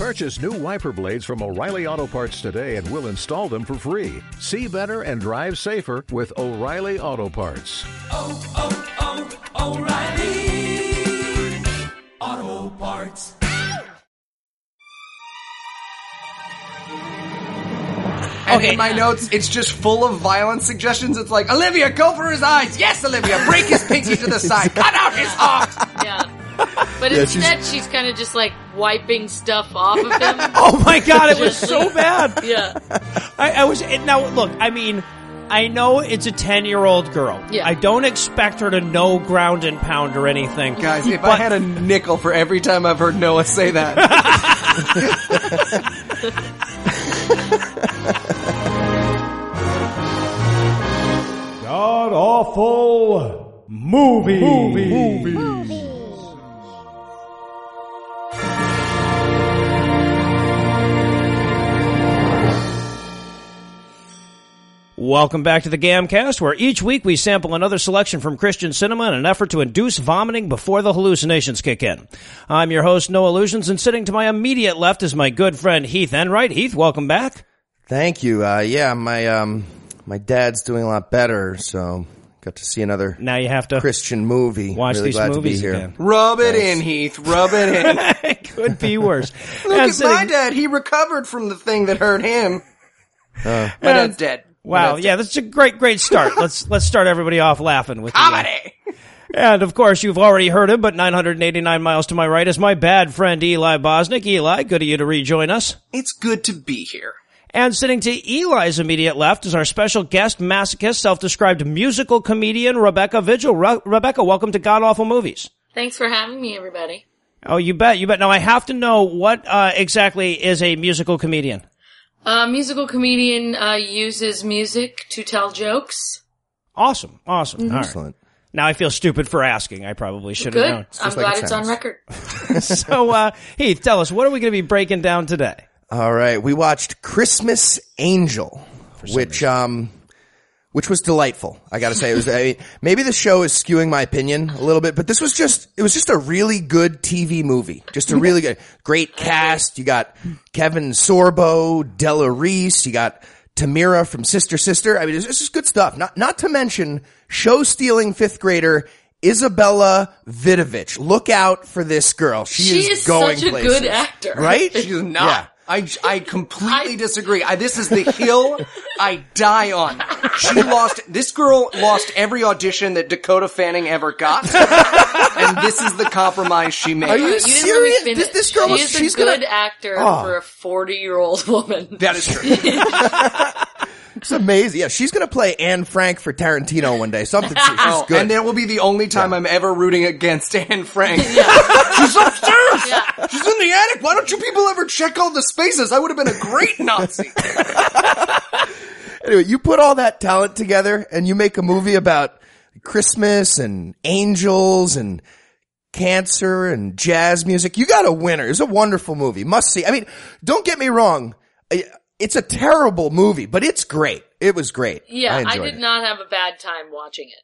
Purchase new wiper blades from O'Reilly Auto Parts today and we'll install them for free. See better and drive safer with O'Reilly Auto Parts. oh, oh, oh, O'Reilly Auto Parts. And in my notes, it's just full of violence suggestions. It's like, Olivia, go for his eyes. Yes, Olivia, break his pinky to the side. Cut out his heart. Yeah. But Yeah, instead, she's, kind of just like wiping stuff off of him. Oh my god, it was so bad. yeah. I, I was it, now. Look, I mean, I know it's a ten-year-old girl. Yeah. I don't expect her to know ground and pound or anything. Guys, if I But- had a nickel for every time I've heard Noah say that. God awful movie. movie. Movie. Welcome back to the Gamcast, where each week we sample another selection from Christian cinema in an effort to induce vomiting before the hallucinations kick in. I'm your host, Noah Lugeons, and sitting to my immediate left is my good friend Heath Enright. Heath, welcome back. Thank you. Uh, yeah, my um, my dad's doing a lot better, so got to see another Now you have to Christian movie. watch really these glad movies to be here. again. Rub it in, Heath. Rub it in. it could be worse. Look And at my dad. He recovered from the thing that hurt him. my dad's dead. My Wow, yeah, that's a great, great start. let's let's start everybody off laughing with the, uh, Comedy. And of course, you've already heard him, but 989 miles to my right is my bad friend Eli Bosnick. Eli, good of you to rejoin us. It's good to be here. And sitting to Eli's immediate left is our special guest, masochist, self-described musical comedian Rebecca Vigil. Re- Rebecca, welcome to God Awful Movies. Thanks for having me, everybody. Oh, you bet, you bet. Now I have to know what uh, exactly is a musical comedian. A musical comedian uh, uses music to tell jokes. Awesome, awesome. All right. Excellent. Now I feel stupid for asking. I probably should have Good. known. I'm like glad it's on record. so, uh, Heath, tell us, what are we going to be breaking down today? All right, we watched Christmas Angel, which um, which was delightful. I got to say, it was. I mean, maybe the show is skewing my opinion a little bit, but this was just. It was just a really good TV movie. Just a really good, great cast. You got Kevin Sorbo, Della Reese. You got Tamera from Sister Sister. I mean, it's just good stuff. Not not to mention show stealing fifth grader. Izabela Vidovic. Look out for this girl. She, She is, is going such a places. good actor. right? She's not. Yeah. I, I completely I- disagree. I, this is the hill I die on. She lost, this girl lost every audition that Dakota Fanning ever got. and this is the compromise she made. Are you You serious? really. This, this girl she was, is she's a good gonna, actor Oh. for a 40 year old woman. That is true. it's amazing. Yeah, she's gonna play Anne Frank for Tarantino one day. Something, she's Oh, good. and that will be the only time I'm ever rooting against Anne Frank. She's upstairs! Yeah. She's in the attic! Why don't you people ever check all the spaces? I would have been a great Nazi. anyway, you put all that talent together and you make a movie about Christmas and angels and cancer and jazz music. You got a winner. It's a wonderful movie. Must see. I mean, don't get me wrong. I- It's a terrible movie, but it's great. It was great. Yeah, I, enjoyed did it. not have a bad time watching it.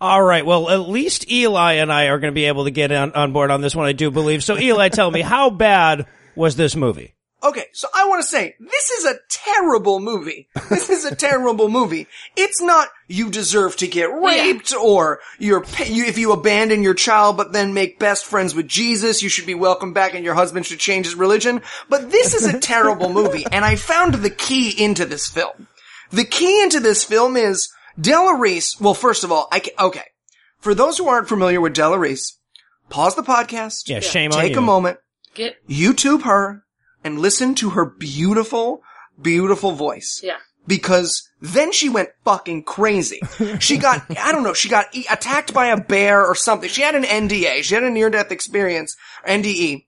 All right. Well, at least Eli and I are going to be able to get on, on board on this one, I do believe. So, Eli, tell me, how bad was this movie? Okay, so I want to say, this is a terrible movie. This is a terrible movie. It's not you deserve to get raped or you're, you, if you abandon your child but then make best friends with Jesus, you should be welcomed back and your husband should change his religion. But this is a terrible movie and I found the key into this film. The key into this film is Della Reese. Well, first of all, I ca- okay. For those who aren't familiar with Della Reese, pause the podcast. Yeah, shame on you. Take a moment. Get YouTube her and listen to her beautiful, beautiful voice. yeah. Because then she went fucking crazy. She got, I don't know, she got e- attacked by a bear or something. She had an NDA. She had a near-death experience, NDE,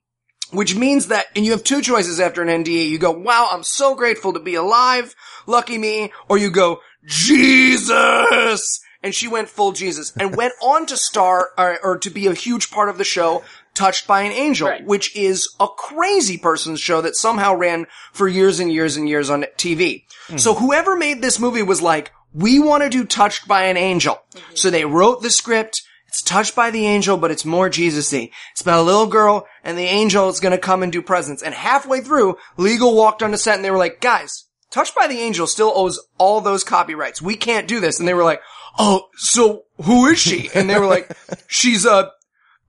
which means that, and you have two choices after an NDE. You go, wow, I'm so grateful to be alive. Lucky me. Or you go, Jesus! And she went full Jesus and went on to star, or, or to be a huge part of the show, Touched by an Angel, Right. which is a crazy person's show that somehow ran for years and years and years on TV. Hmm. So whoever made this movie was like, we want to do Touched by an Angel. Mm-hmm. So they wrote the script, It's touched by the angel, but it's more Jesus-y. It's about a little girl and the angel is gonna come and do presents. And halfway through, legal walked onto set and they were like, guys, touched by the angel still owes all those copyrights. We can't do this. And they were like, oh, so who is she? And they were like, she's a,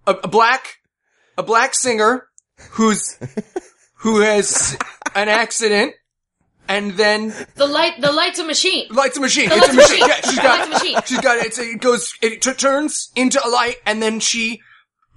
a, a black, a black singer who's, who has an accident and then The light, the light's a machine. Light's a machine. The it's a light's a machine. machine. Yeah, she's The got light's a machine. She's got it. It's, it goes. It t- turns into a light, and then she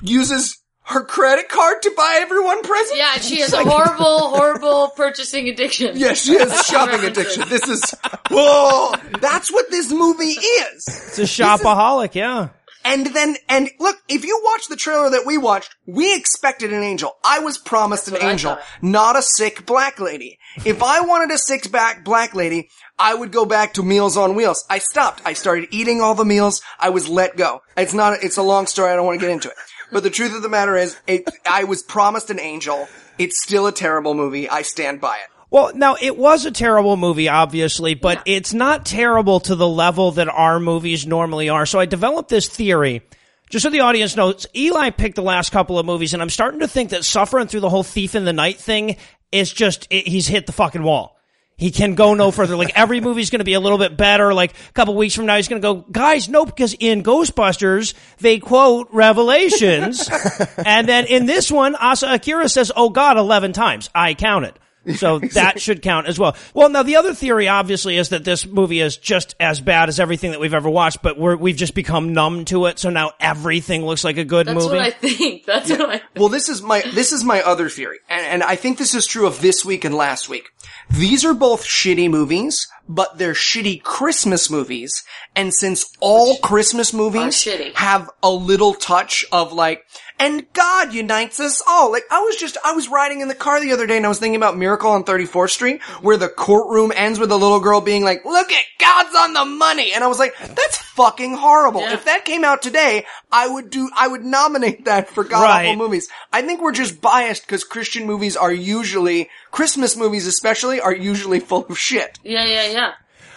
uses her credit card to buy everyone presents. Yeah, she has a horrible, horrible purchasing addiction. Yeah, she has a shopping addiction. This is whoa. That's what this movie is. It's a shopaholic, yeah. And then, and look, if you watch the trailer that we watched, we expected an angel. I was promised an angel, not a sick black lady. If I wanted a sick back black lady, I would go back to Meals on Wheels. I stopped. I started eating all the meals. I was let go. It's not, it's a long story. I don't want to get into it. But the truth of the matter is, it, I was promised an angel. It's still a terrible movie. I stand by it. Well, now it was a terrible movie, obviously, but it's not terrible to the level that our movies normally are. So I developed this theory. Just so the audience knows, Eli picked the last couple of movies, and I'm starting to think that suffering through the whole Thief in the Night thing is just, it, he's hit the fucking wall. He can go no further. Like every movie's going to be a little bit better. Like a couple weeks from now, he's going to go, guys, no, because in Ghostbusters, they quote Revelations. and then in this one, Asa Akira says, oh God, 11 times. I counted. So that should count as well. Well, now the other theory obviously is that this movie is just as bad as everything that we've ever watched, but we're, we've just become numb to it. So now everything looks like a good That's movie. what I think. That's what I. think. Well, this is my this is my other theory, and, and I think this is true of this week and last week. These are both shitty movies, but they're shitty Christmas movies. And since all Christmas movies shitty. have a little touch of like, and God unites us all. Like I was just I was riding in the car the other day and I was thinking about Miracle on 34th Street, where the courtroom ends with a little girl being like, "Look at God's on the money," and I was like, "That's fucking horrible." Yeah. If that came out today, I would do I would nominate that for god awful Right. movies. I think we're just biased because Christian movies are usually, Christmas movies especially, are usually full of shit. Yeah, yeah, yeah.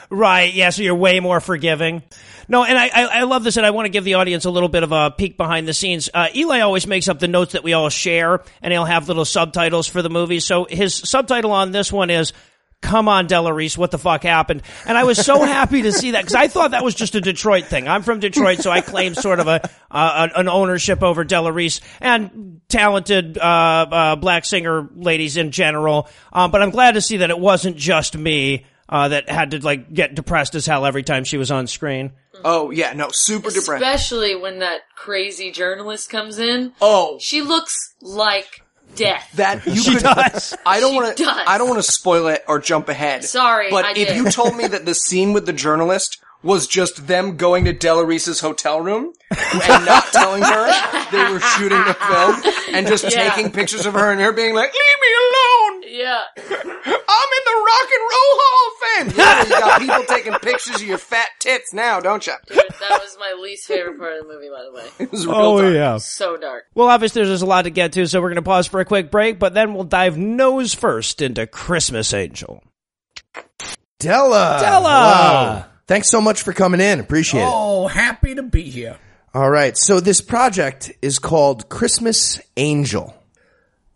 Right. Yeah. So you're way more forgiving. No, and I, I, I love this, and I want to give the audience a little bit of a peek behind the scenes. Uh, Eli always makes up the notes that we all share, and he'll have little subtitles for the movie. So his subtitle on this one is "Come on, Della Reese, what the fuck happened?" And I was so happy to see that because I thought that was just a Detroit thing. I'm from Detroit, so I claim sort of a uh, an ownership over Della Reese and talented uh, uh, black singer ladies in general. Um, but I'm glad to see that it wasn't just me. Uh, that had to like get depressed as hell every time she was on screen. Oh yeah, no, super depressed. Especially when that crazy journalist comes in. Oh, She looks like death. that you She could. does. I don't want to. I don't want to spoil it or jump ahead. Sorry, but I if did. you told me that the scene with the journalist was just them going to Della Reese's hotel room and not telling her they were shooting the film and just Yeah. taking pictures of her and her being like, "Leave me alone! Yeah. I'm in the Rock and Roll Hall of Fame." Yeah, you got people taking pictures of your fat tits now, don't you? Dude, that was my least favorite part of the movie, by the way. It was oh, real dark. yeah. So dark. Well, obviously, there's a lot to get to, so we're going to pause for a quick break, but then we'll dive nose first into Christmas Angel. Della. Della! Hello. Thanks so much for coming in. Appreciate it. Oh, happy to be here. All right. So this project is called Christmas Angel.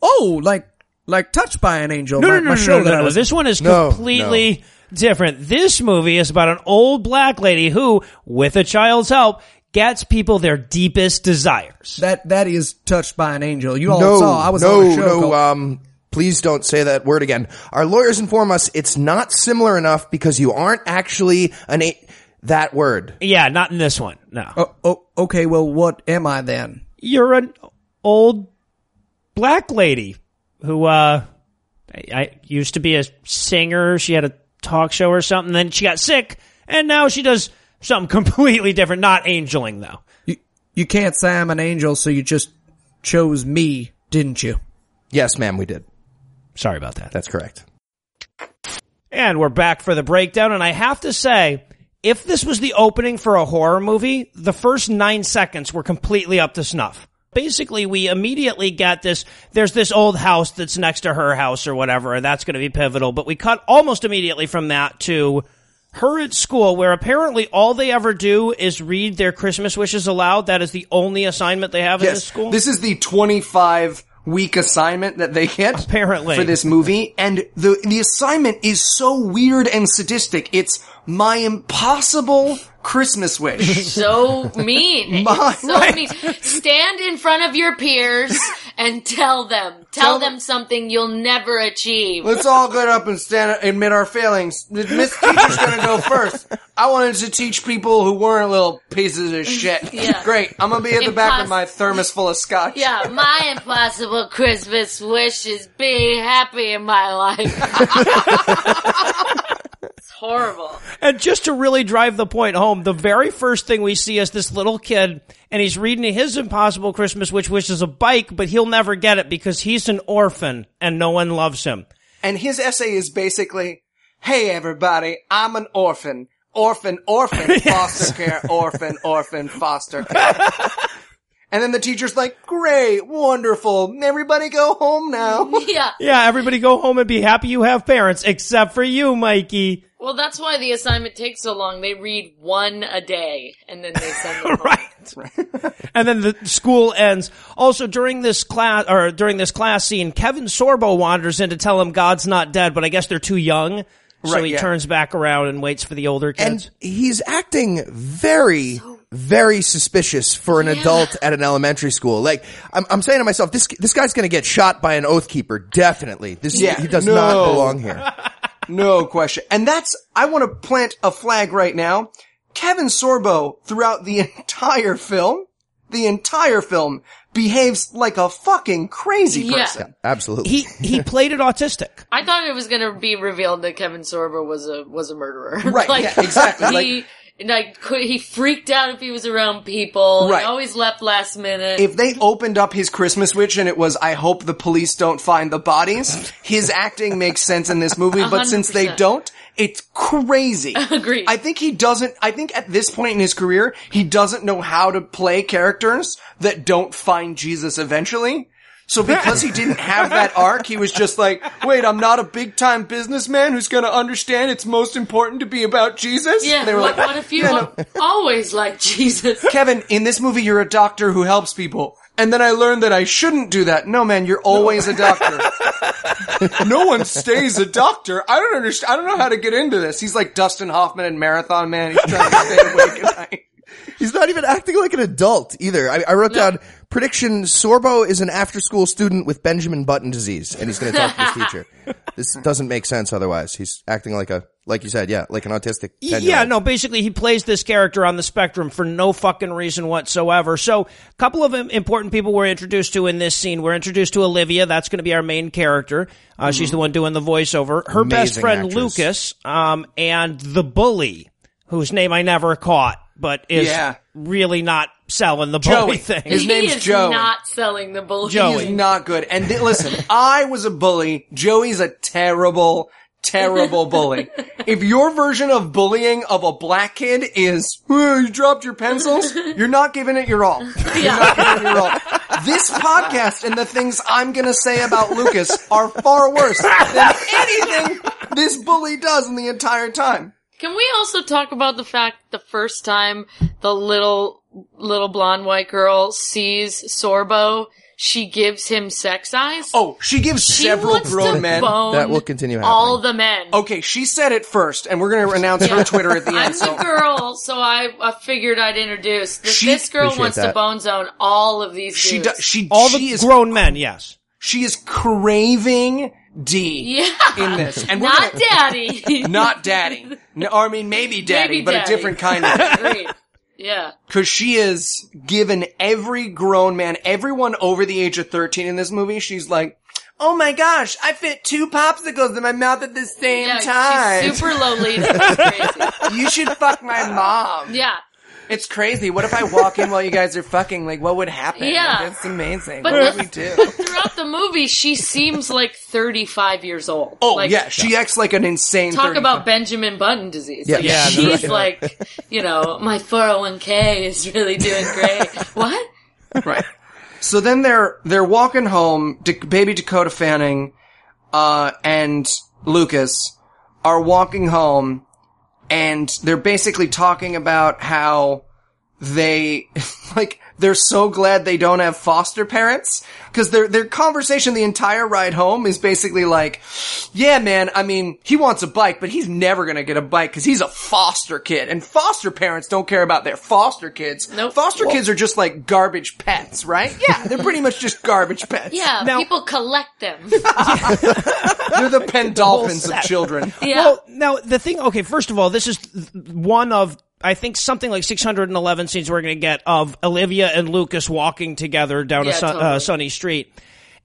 Oh, like like touched by an angel. No, my, no, no, my no, show no, no, I no. was. This one is No, completely different. This movie is about an old black lady who, with a child's help, gets people their deepest desires. that that is touched by an angel. You all no, saw. I was no, on a show no. called- Um, please don't say that word again. Our lawyers inform us it's not similar enough because you aren't actually an a- that word. Yeah, not in this one. No. oh, oh, okay. Well, what am I then? You're an old black lady who, uh, I, I used to be a singer. She had a talk show or something. Then she got sick, and now she does something completely different. Not angeling though. You you can't say I'm an angel, so you just chose me, didn't you? Yes, ma'am, we did. Sorry about that. That's correct. And we're back for the breakdown. And I have to say, if this was the opening for a horror movie, the first nine seconds were completely up to snuff. Basically, we immediately get this, there's this old house that's next to her house or whatever, and that's going to be pivotal. But we cut almost immediately from that to her at school where apparently all they ever do is read their Christmas wishes aloud. That is the only assignment they have in this school. this is the 25 week assignment that they get Apparently. for this movie, and the the assignment is so weird and sadistic. It's my impossible Christmas wish. So mean. My- so mean. Stand in front of your peers and tell them. Tell, Tell them something you'll never achieve. Let's all get up and stand admit our failings. Miss Teacher's gonna go first. I wanted to teach people who weren't little pieces of shit. Yeah. Great. I'm gonna be at the back of my thermos full of scotch. Yeah, my impossible Christmas wish is being happy in my life. It's horrible. And just to really drive the point home, the very first thing we see is this little kid, and he's reading his impossible Christmas wish, which is a bike, but he'll never get it because he's an orphan and no one loves him. And his essay is basically, Hey everybody, I'm an orphan. Orphan, orphan, foster care, orphan, orphan, foster care. And then the teacher's like, great, wonderful, everybody go home now. Yeah. Yeah, everybody go home and be happy you have parents, except for you, Mikey. Well, that's why the assignment takes so long. They read one a day and then they send them home. Right. and then the school ends. Also, during this class, or during this class scene, Kevin Sorbo wanders in to tell him God's not dead, but I guess they're too young. So Right, he yeah. turns back around and waits for the older kids. And he's acting very, very suspicious for an adult at an elementary school. Like, I'm, I'm saying to myself, this, this guy's gonna get shot by an oath keeper. Definitely. This, Yeah, he does no. not belong here. No question. And that's, I want to plant a flag right now. Kevin Sorbo, throughout the entire film, the entire film, behaves like a fucking crazy Yeah. person. Absolutely. he he played it autistic. I thought it was gonna be revealed that Kevin Sorbo was a was a murderer. Right, yeah, exactly, He like could- he freaked out if he was around people. Right. He always left last minute. If they opened up his Christmas wish and it was, I hope the police don't find the bodies, his acting makes sense in this movie, but since they don't, it's crazy. Agreed. I think he doesn't, I think at this point in his career, he doesn't know how to play characters that don't find Jesus eventually. So because he didn't have that arc, he was just like, wait, I'm not a big time businessman who's gonna understand it's most important to be about Jesus? yeah. And they were what, like, what if you "Yeah, no." always like Jesus? Kevin, in this movie, you're a doctor who helps people. And then I learned that I shouldn't do that. No, man, you're always a doctor. no one stays a doctor. I don't understand. I don't know how to get into this. He's like Dustin Hoffman in Marathon Man. He's trying to stay awake at night. He's not even acting like an adult either. I, I wrote down prediction: Sorbo is an after-school student with Benjamin Button disease, and he's going to talk to his teacher. This doesn't make sense otherwise. He's acting like a, like you said, yeah, like an autistic. 10-year-old. Yeah, no, basically he plays this character on the spectrum for no fucking reason whatsoever. So, a couple of important people we're introduced to in this scene. We're introduced to Olivia. That's going to be our main character. Uh, She's the one doing the voiceover. Her best friend actress. Lucas, um, and the bully, whose name I never caught, but is Yeah. really not selling the bully Joey. thing. His he name's is Joey. not selling the bully. Joey. He's not good. And th- listen, I was a bully. Joey's a terrible, terrible bully. If your version of bullying of a black kid is, "Oh, you dropped your pencils, you're not giving it your all. You're not giving it your all. This podcast and the things I'm gonna say about Lucas are far worse than anything this bully does in the entire time. Can we also talk about the fact the first time the little little blonde white girl sees Sorbo, she gives him sex eyes? Oh, she gives she several wants grown to men. bone That will continue All the men. Okay, she said it first, and we're gonna announce her Twitter at the end. I'm end. the girl, so I, I figured I'd introduce. This, She- this girl Appreciate wants to that. bone zone all of these she dudes. does. She All she the is grown men, yes. She is craving D Yeah. in this, and Not gonna- daddy. not daddy. No, or I mean maybe daddy, Maybe but daddy. a different kind of. Agreed. Yeah. Because she is given every grown man, everyone over the age of thirteen in this movie. She's like, "Oh my gosh, I fit two popsicles in my mouth at the same Yeah, time. she's super low lead. It's crazy. you should fuck my mom. Yeah. It's crazy. What if I walk in while you guys are fucking? Like, what would happen? Yeah. Like, that's amazing. But what the- would we do? But throughout the movie, she seems like 35 years old. Oh like, yeah, she acts like an insane. Talk 35. about Benjamin Button disease. Yeah. Like, Yeah, she's right. like, you know, my 401k is really doing great. what? right. So then they're they're walking home. Da- baby Dakota Fanning, uh, and Lucas are walking home, and they're basically talking about how they like they're so glad they don't have foster parents because their their conversation the entire ride home is basically like, yeah, man, I mean, he wants a bike, but he's never gonna get a bike because he's a foster kid, and foster parents don't care about their foster kids. Nope. Foster kids are just like garbage pets, right? Yeah, they're pretty much just garbage pets. Yeah, Now- people collect them. they're the Pendolphins of children. Yeah. Well, now the thing. Okay, first of all, this is one of I think something like 611 scenes we're going to get of Olivia and Lucas walking together down a Yeah, sun, uh, sunny street.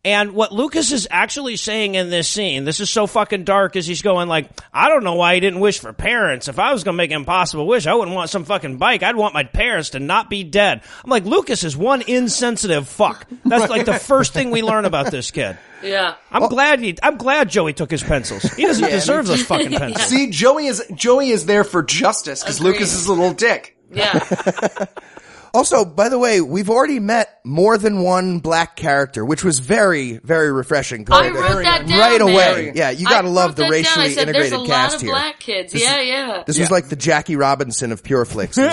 And what Lucas is actually saying in this scene, this is so fucking dark, is he's going like, I don't know why he didn't wish for parents. If I was gonna make an impossible wish, I wouldn't want some fucking bike. I'd want my parents to not be dead. I'm like, Lucas is one insensitive fuck. That's like the first thing we learn about this kid. yeah. I'm glad he, I'm glad Joey took his pencils. He doesn't deserve those fucking pencils. See, Joey is Joey is there for justice because Lucas is a little dick. Yeah. Also, by the way, we've already met more than one black character, which was very, very refreshing. I wrote that down right man. away. Yeah, you gotta I love wrote the that down. racially I said, integrated There's a cast lot of here. black kids. yeah, yeah. This was like the Jackie Robinson of Pure Flix.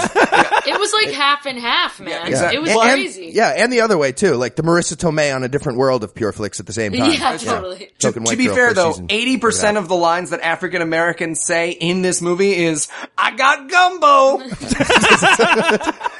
It was- It like half and half, man. exactly. It was and, and- crazy. yeah, and the other way too, like the Marisa Tomei on a different world of Pure Flix at the same time. Yeah, totally. Token to white be fair though, eighty percent of the lines that African Americans say in this movie is "I got gumbo."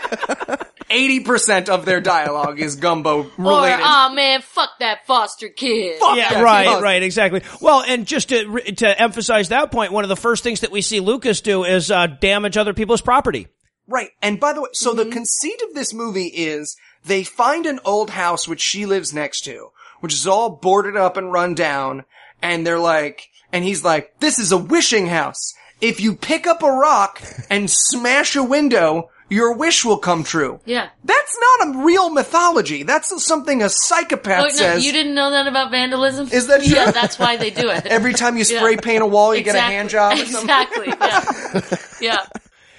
Eighty percent of their dialogue is gumbo Or, related. oh man, fuck that foster kid. Yeah, Yeah, right, because- right, exactly. Well, and just to to emphasize that point, one of the first things that we see Lucas do is uh, damage other people's property. Right. And by the way, so the conceit of this movie is they find an old house which she lives next to, which is all boarded up and run down. And they're like, and he's like, this is a wishing house. If you pick up a rock and smash a window, your wish will come true. Yeah. That's not a real mythology. That's something a psychopath Oh, no, says. you didn't know that about vandalism? Is that true? Yeah, that's why they do it. Every time you Yeah. spray paint a wall, you get a hand job or. Exactly. Yeah. yeah.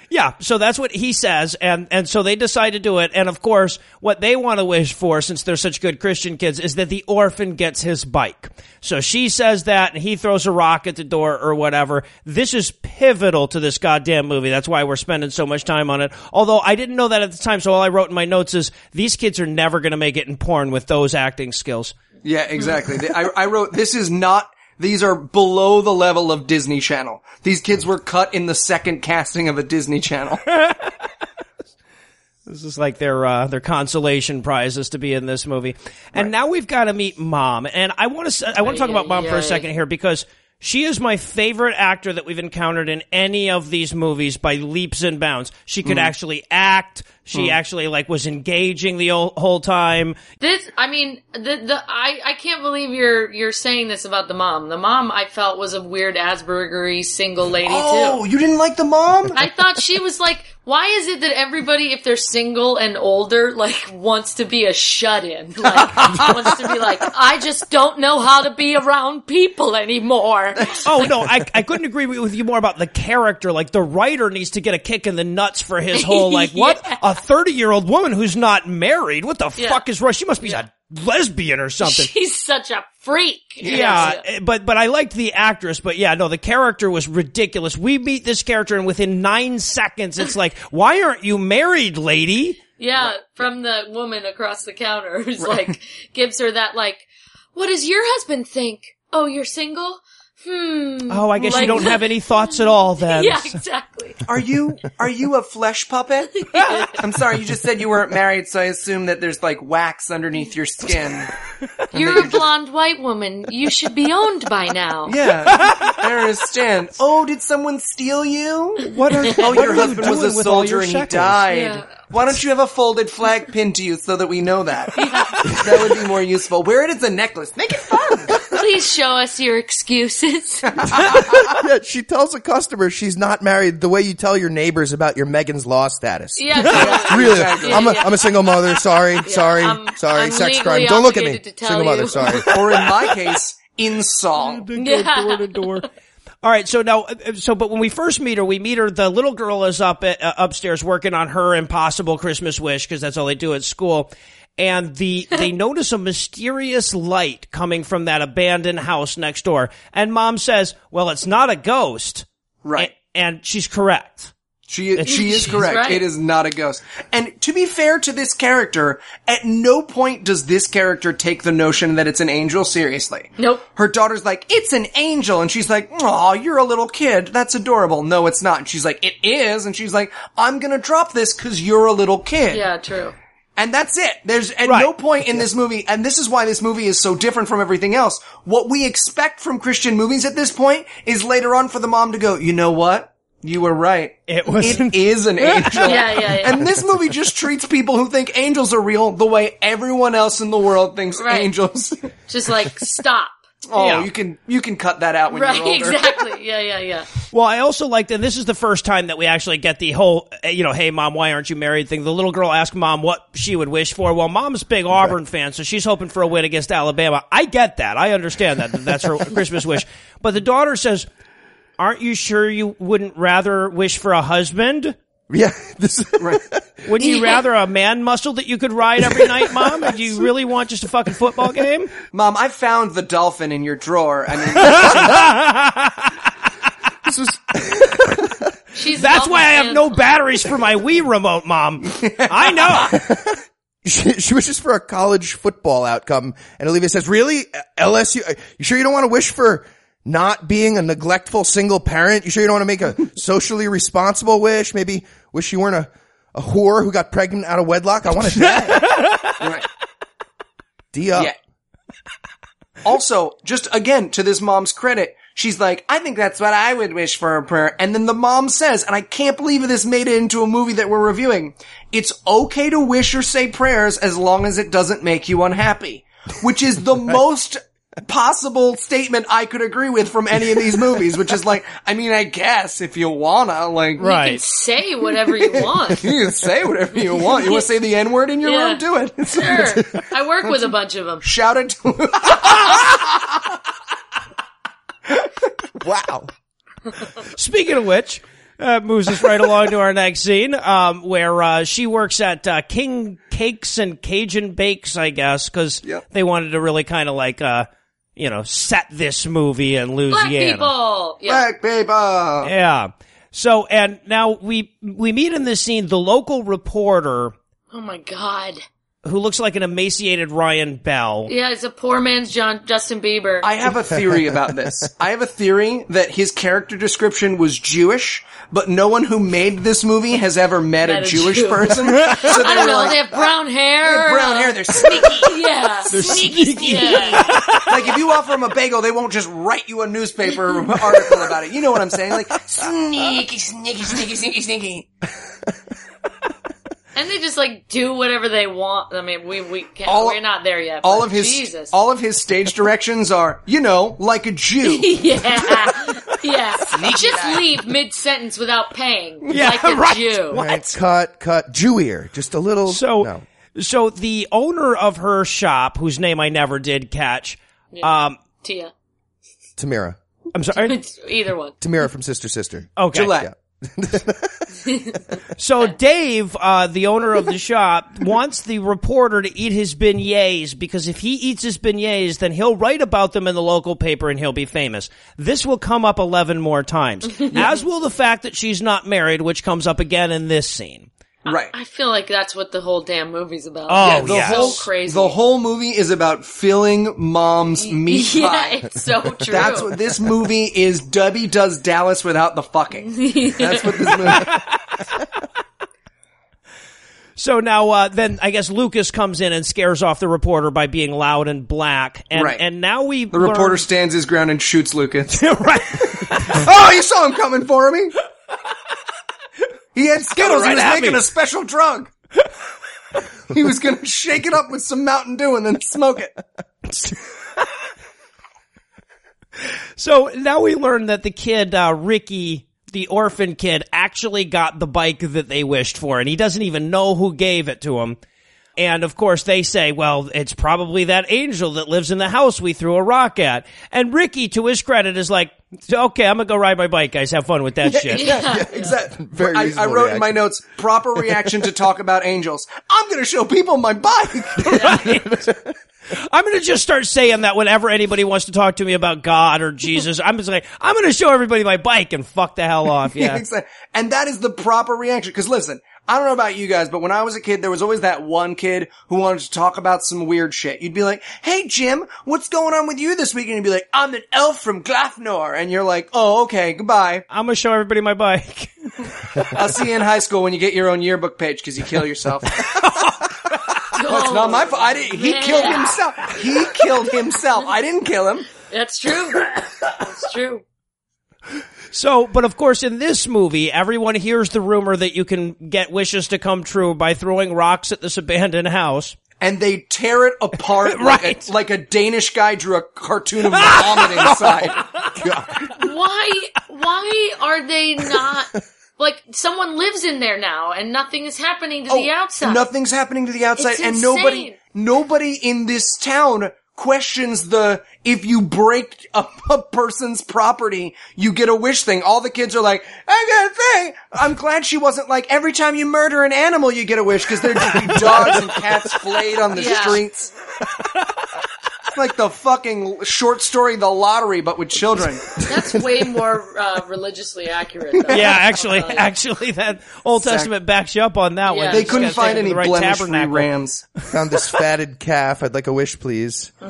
Yeah, so that's what he says, and and so they decide to do it. And of course, what they want to wish for, since they're such good Christian kids, is that the orphan gets his bike. So she says that, and he throws a rock at the door or whatever. This is pivotal to this goddamn movie. That's why we're spending so much time on it. Although I didn't know that at the time, so all I wrote in my notes is these kids are never going to make it in porn with those acting skills. Yeah, exactly. I, I wrote, this is not, these are below the level of Disney Channel. These kids were cut in the second casting of a Disney Channel. This is like their uh, their consolation prizes to be in this movie. And now we've got to meet Mom. And I want to I want to talk about Mom ay, for a ay. second here because she is my favorite actor that we've encountered in any of these movies by leaps and bounds. She could mm. actually act. She mm. actually like was engaging the whole, whole time. This, I mean, the the I I can't believe you're you're saying this about the mom. The mom I felt was a weird Aspergery single lady oh, too. you didn't like the mom? I thought she was like, why is it that everybody, if they're single and older, like wants to be a shut in, like wants to be like, I just don't know how to be around people anymore. Oh no, I I couldn't agree with you more about the character. Like the writer needs to get a kick in the nuts for his whole like what a thirty year old woman who's not married. What the Yeah. fuck is wrong? She must be a lesbian or something. She's such a freak. Yeah, eh, but but I liked the actress, but yeah, no, the character was ridiculous. We meet this character, and within nine seconds, it's like, why aren't you married, lady? Yeah, from the woman across the counter who's like, gives her that like, what does your husband think? Oh, you're single? Hmm. Oh, I guess you don't have any thoughts at all then. Yeah, exactly. Are you, are you a flesh puppet? I'm sorry, you just said you weren't married, so I assume that there's like wax underneath your skin. You're a blonde white woman. You should be owned by now. Yeah, I understand. Oh, did someone steal you? What are, Oh, what your are you husband was doing a soldier your and he died. Yeah. Why don't you have a folded flag pinned to you so that we know that? that would be more useful. Wear it as a necklace. Make it fun. Please show us your excuses. yeah, she tells a customer she's not married the way you tell your neighbors about your Megan's Law status. yeah, totally. Really, Exactly. I'm a Yeah, am a single mother. Sorry, sorry, I'm- sorry. I'm sex crime. Don't look at me. obligated to tell Single mother. Sorry. or in my case, in song. Yeah. door to door. All right, so now, so but when we first meet her, we meet her. The little girl is up at, uh, upstairs working on her impossible Christmas wish because that's all they do at school. And the they notice a mysterious light coming from that abandoned house next door. And mom says, "Well, it's not a ghost." Right. and she's correct. She is, she is correct. right. It is not a ghost. And to be fair to this character, at no point does this character take the notion that it's an angel seriously. Nope. Her daughter's like, it's an angel. And she's like, aw, you're a little kid. That's adorable. No, it's not. And she's like, it is. And she's like, I'm gonna drop this cause you're a little kid. Yeah, true. And that's it. There's at Right. no point in this movie, and this is why this movie is so different from everything else. What we expect from Christian movies at this point is later on for the mom to go, you know what? You were right. It was- It is an angel. Yeah, yeah, yeah. And this movie just treats people who think angels are real the way everyone else in the world thinks Right. angels. Just like stop. oh, Yeah. you can you can cut that out when Right, you're older. exactly. Yeah, yeah, yeah. Well, I also liked, and this is the first time that we actually get the whole, uh, you know, hey mom, why aren't you married thing. The little girl asked mom what she would wish for. Well, mom's a big Auburn fan, so she's hoping for a win against Alabama. I get that. I understand that. That's her Christmas wish. But the daughter says, aren't you sure you wouldn't rather wish for a husband? Yeah, this Wouldn't you Yeah. rather a man muscle that you could ride every night, mom? Do you really want just a fucking football game? Mom, I found the dolphin in your drawer. I mean, this was She's That's why I have no batteries for my Wii remote, mom. I know. she, she wishes for a college football outcome, and Olivia says, "Really, LSU? You sure you don't want to wish for not being a neglectful single parent? You sure you don't want to make a socially responsible wish? Maybe wish you weren't a a whore who got pregnant out of wedlock? I want to die. right. D up. Yeah. Also, just again, to this mom's credit, she's like, I think that's what I would wish for a prayer. And then the mom says, and I can't believe this made it into a movie that we're reviewing. It's okay to wish or say prayers as long as it doesn't make you unhappy. Which is the most possible statement I could agree with from any of these movies, which is like, I mean, I guess if you wanna, like, You can Right. say whatever you want. you can say whatever you want. You wanna say the N word in your Yeah. room? Do it. Sure. I work with a bunch of them. Shout it to Wow. Speaking of which, uh, moves us right along to our next scene, um, where uh, she works at uh, King Cakes and Cajun Bakes, I guess, because Yep. they wanted to really kind of like, uh, you know, set this movie in Louisiana. Black people. Yeah. Black paper. Yeah. So, and now we we meet in this scene the local reporter Oh my god. Who looks like an emaciated Ryan Bell. Yeah, it's a poor man's John Justin Bieber. I have a theory about this. I have a theory that his character description was Jewish, but no one who made this movie has ever met, Met a a Jewish Jew. person. So I don't know. like, they have brown hair. "They have brown hair, they're sneaky. Yeah. They're sneaky. Yeah. like if you offer them a bagel, they won't just write you a newspaper article about it. You know what I'm saying? Like sneaky, sneaky, sneaky, sneaky, sneaky. And they just like do whatever they want. I mean, we we can't. All- we're not there yet. All of his Jesus. all of his stage directions are, you know, like a Jew. yeah. Yeah. Just leave mid sentence without paying. Yeah, like a right. Jew. Right, cut, cut. Jew ear. Just a little. So, no. so the owner of her shop, whose name I never did catch, um, Tia. Tamera. I'm sorry. Either one. Tamera from Sister Sister. Okay. Gillette. So Dave, uh, the owner of the shop, wants the reporter to eat his beignets because if he eats his beignets, then he'll write about them in the local paper and he'll be famous. This will come up 11 more times, as will the fact that she's not married, which comes up again in this scene. Right. I feel like that's what the whole damn movie's about. Oh, the yes. whole So crazy. The whole movie is about filling mom's meat yeah, pie. it's so true. That's what this movie is. Debbie does Dallas without the fucking. That's what this movie. So now, uh, then I guess Lucas comes in and scares off the reporter by being loud and black, and Right. and now we The reporter stands his ground and shoots Lucas. right. oh, you saw him coming for me. He had Skittles. right he was making me. a special drug. he was gonna shake it up with some Mountain Dew and then smoke it. So now we learn that the kid, uh, Ricky, the orphan kid, actually got the bike that they wished for, and he doesn't even know who gave it to him. And of course they say, well, it's probably that angel that lives in the house we threw a rock at. And Ricky, to his credit, is like, okay, I'm gonna go ride my bike, guys. Have fun with that shit. Yeah, exactly. Very I, I reasonable wrote in my notes, proper reaction to talk about angels. I'm gonna show people my bike. I'm going to just start saying that whenever anybody wants to talk to me about God or Jesus. I'm just like, I'm going to show everybody my bike and fuck the hell off. Yeah. Exactly. And that is the proper reaction. Cause listen, I don't know about you guys, but when I was a kid, there was always that one kid who wanted to talk about some weird shit. You'd be like, hey Jim, what's going on with you this week? And he'd be like, I'm an elf from Glafnor. And you're like, oh, okay, goodbye. I'm going to show everybody my bike. I'll see you in high school when you get your own yearbook page because you kill yourself. It's not my fault. I didn't, he man. killed himself. He killed himself. I didn't kill him. That's true. That's true. So, but of course, in this movie, everyone hears the rumor that you can get wishes to come true by throwing rocks at this abandoned house. And they tear it apart Right. like, a, like a Danish guy drew a cartoon of vomit inside. Why? Why are they not? Like someone lives in there now, and nothing is happening to the oh, outside. Oh, Nothing's happening to the outside, It's and nobody, insane. nobody in this town questions the if you break a, a person's property, you get a wish thing. All the kids are like, I got a thing. I'm glad she wasn't like every time you murder an animal, you get a wish because there'd just be dogs and cats flayed on the Yeah. streets. It's like the fucking short story, The Lottery, but with children. That's way more uh, religiously accurate. Though. Yeah, actually, Uh, actually, that Old Testament backs you up on that one. They couldn't find take it to any right blemish-free tabernacle. rams. Found this fatted calf. I'd like a wish, please.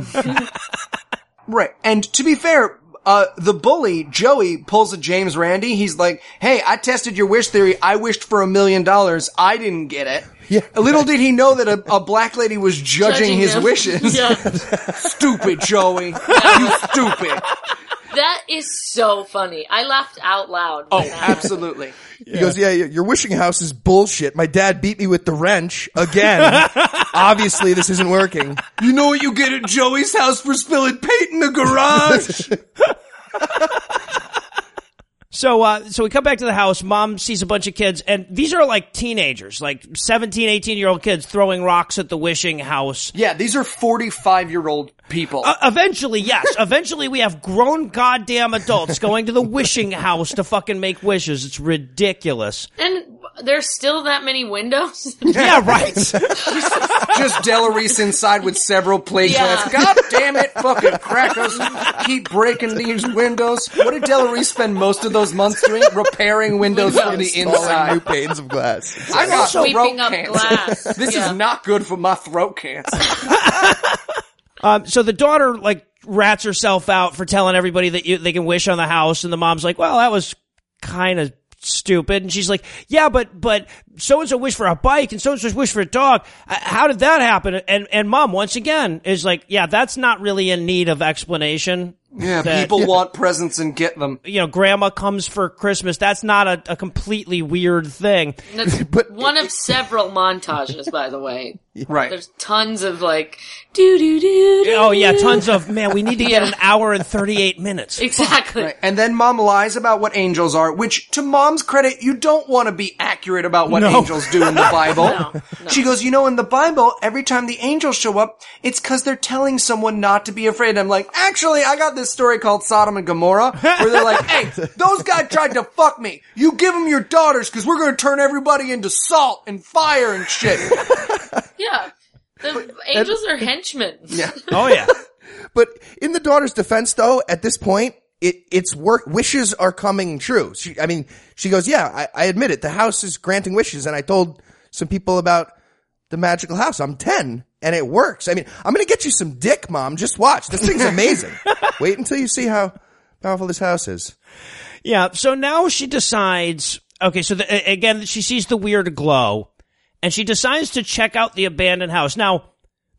Right. And to be fair, uh, the bully, Joey, pulls a James Randi. He's like, hey, I tested your wish theory. I wished for a million dollars. I didn't get it. Yeah. Little did he know that a, a black lady was judging, Judging his him. wishes. Yeah, Stupid, Joey. you stupid. that is so funny. I laughed out loud. Oh, when that absolutely. He goes, yeah, your your wishing house is bullshit. My dad beat me with the wrench again. Obviously, this isn't working. You know what you get at Joey's house for spilling paint in the garage? So, uh, so we come back to the house. Mom sees a bunch of kids, and these are like teenagers, like 17, 18 year old kids throwing rocks at the wishing house. yeah, these are 45 year old people. Uh, eventually, yes. eventually, we have grown goddamn adults going to the wishing house to fucking make wishes. It's ridiculous. And there's still that many windows. Yeah, right. Just Della Reese inside with several plague Yeah. lamps. God damn it, fucking crackers. Keep breaking these windows. What did Della Reese spend most of those months doing? Repairing windows from the Installing new panes of glass. I got Sweeping throat up cancer. glass. This Yeah. is not good for my throat cancer. Um, so the daughter like rats herself out for telling everybody that you, they can wish on the house, and the mom's like, "Well, that was kind of stupid." And she's like, "Yeah, but but so and so wished for a bike, and so and so wished for a dog. Uh, How did that happen?" And and mom once again is like, "Yeah, that's not really in need of explanation." Yeah, That- people want presents and get them. You know, grandma comes for Christmas. That's not a, a completely weird thing. That's one of several montages, by the way. Right. There's tons of like do do do. Oh yeah, tons of man. We need to get an hour and thirty eight minutes. Exactly. Right. And then mom lies about what angels are, which to mom's credit, you don't want to be accurate about what No. angels do in the Bible. No, no. She goes, you know, in the Bible, every time the angels show up, it's cause they're telling someone not to be afraid. I'm like, actually, I got this story called Sodom and Gomorrah, where they're like, hey, those guys tried to fuck me. You give them your daughters cause we're gonna turn everybody into salt and fire and shit. Yeah. The angels are henchmen. Yeah. Oh yeah. But in the daughter's defense, though, at this point, it it's work. Wishes are coming true. She, I mean, she goes, "Yeah, I, I admit it. The house is granting wishes." And I told some people about the magical house. I'm ten, and it works. I mean, I'm gonna get you some dick, mom. Just watch. This thing's amazing. Wait until you see how powerful this house is. Yeah. So now she decides. Okay. So the, again, she sees the weird glow, and she decides to check out the abandoned house. Now,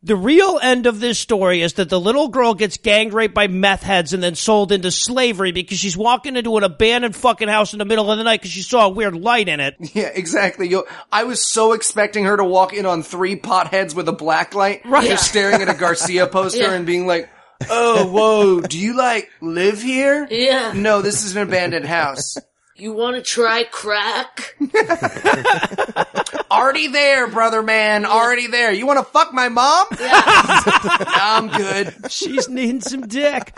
the real end of this story is that the little girl gets gang raped by meth heads and then sold into slavery because she's walking into an abandoned fucking house in the middle of the night because she saw a weird light in it. Yeah, exactly. You, I was so expecting her to walk in on three potheads with a black light, Right. just staring at a Garcia poster Yeah. and being like, "Oh, whoa, do you like live here?" Yeah. No, this is an abandoned house. You want to try crack? Already there, brother man. Already there. You want to fuck my mom? I'm good. She's needing some dick.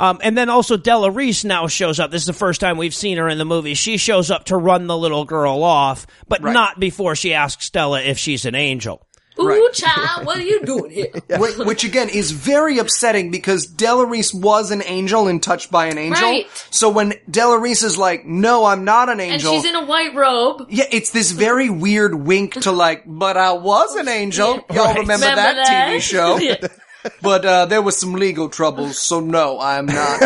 Um, and then also Della Reese now shows up. This is the first time we've seen her in the movie. She shows up to run the little girl off, but not before she asks Stella if she's an angel. Ooh, child, what are you doing here? Wh- Which again is very upsetting because Della Reese was an angel and touched by an angel. Right. So when Della Reese is like, "No, I'm not an angel," And she's in a white robe. yeah, it's this very weird wink to like, "But I was an angel." Y'all Right. remember, Remember that, that? TV show? Yeah. But uh, there was some legal troubles, so no, I'm not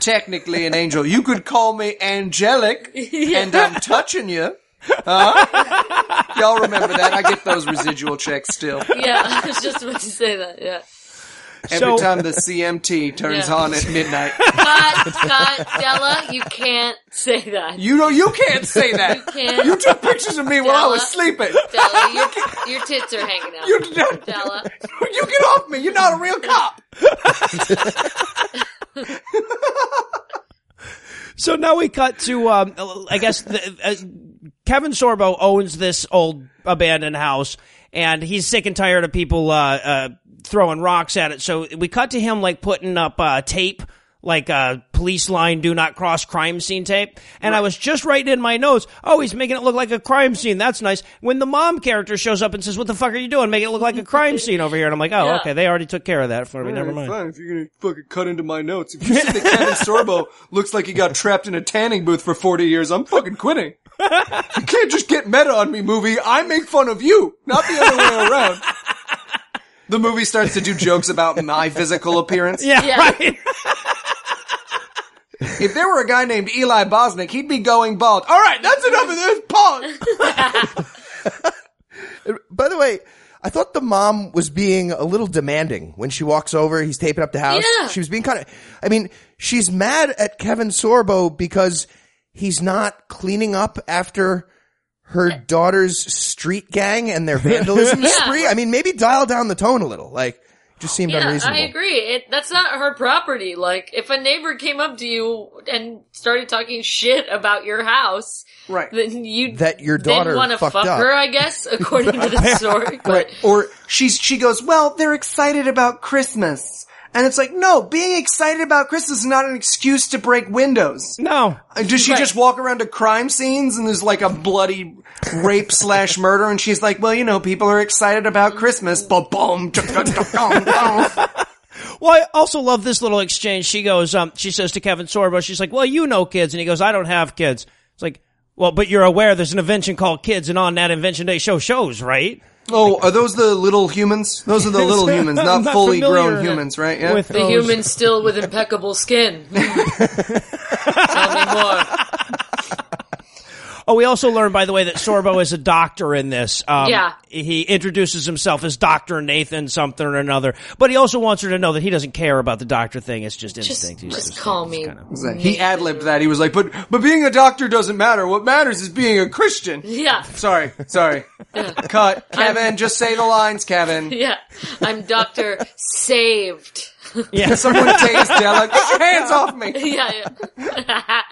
technically an angel. You could call me angelic, and I'm touching you. Huh? Y'all remember that? I get those residual checks still. Yeah, I was just about to say that. Yeah. Every So- time the CMT turns Yeah. on at midnight. Cut, cut, Della, you can't say that. You know, you can't say that. You can't. You took pictures of me while I was sleeping. Della, your, your tits are hanging out. You, Della. you get off me. You're not a real cop. So now we cut to, um, I guess the, uh, Kevin Sorbo owns this old abandoned house, and he's sick and tired of people uh, uh, throwing rocks at it. So we cut to him like putting up uh, tape, like uh, police line "Do not cross" crime scene tape. And I was just writing in my notes, "Oh, he's making it look like a crime scene. That's nice." When the mom character shows up and says, "What the fuck are you doing? Make it look like a crime scene over here?" And I'm like, "Oh, Yeah. okay, they already took care of that for me. Never mind." Fine, if you're gonna fucking cut into my notes. If you say that Kevin Sorbo looks like he got trapped in a tanning booth for 40 years, I'm fucking quitting. You can't just get meta on me, movie. I make fun of you, not the other way around. The movie starts to do jokes about my physical appearance. Yeah, Yeah. right. If there were a guy named Eli Bosnick, he'd be going bald. All right, that's enough of this. Pause. By the way, I thought the mom was being a little demanding when she walks over. He's taping up the house. Yeah. She was being kind of. I mean, she's mad at Kevin Sorbo because he's not cleaning up after her daughter's street gang and their vandalism Yeah. spree. I mean, maybe dial down the tone a little. Like, just seemed Yeah, unreasonable. I agree. It, that's not her property. Like, if a neighbor came up to you and started talking shit about your house, Right. then you That your daughter want to fucked fuck up. her, I guess, according to the story. But Right. Or she's, she goes, well, they're excited about Christmas. And it's like, no, being excited about Christmas is not an excuse to break windows. No. Does she Right. just walk around to crime scenes and there's like a bloody rape slash murder and she's like, well, you know, people are excited about Christmas. Ba boom. Well, I also love this little exchange. She goes, um, she says to Kevin Sorbo, she's like, well, you know kids. And he goes, I don't have kids. It's like, well, but you're aware there's an invention called kids and on that invention day show shows, right? Oh, are those the little humans? Those are the little humans, not, not fully grown humans, right? Yeah. With the those- human still with impeccable skin. Tell me more. Oh, we also learned, by the way, that Sorbo is a doctor in this. Um, Yeah. He introduces himself as Dr. Nathan something or another, but he also wants her to know that he doesn't care about the doctor thing. It's just Just, instinct. He's just call me. he ad libbed that. He was like, but, but being a doctor doesn't matter. What matters is being a Christian. Yeah, Sorry, sorry. Cut. Kevin, just say the lines, Kevin. yeah. I'm Doctor Saved. Yeah. Someone tased Della. Get your hands off me. yeah, yeah.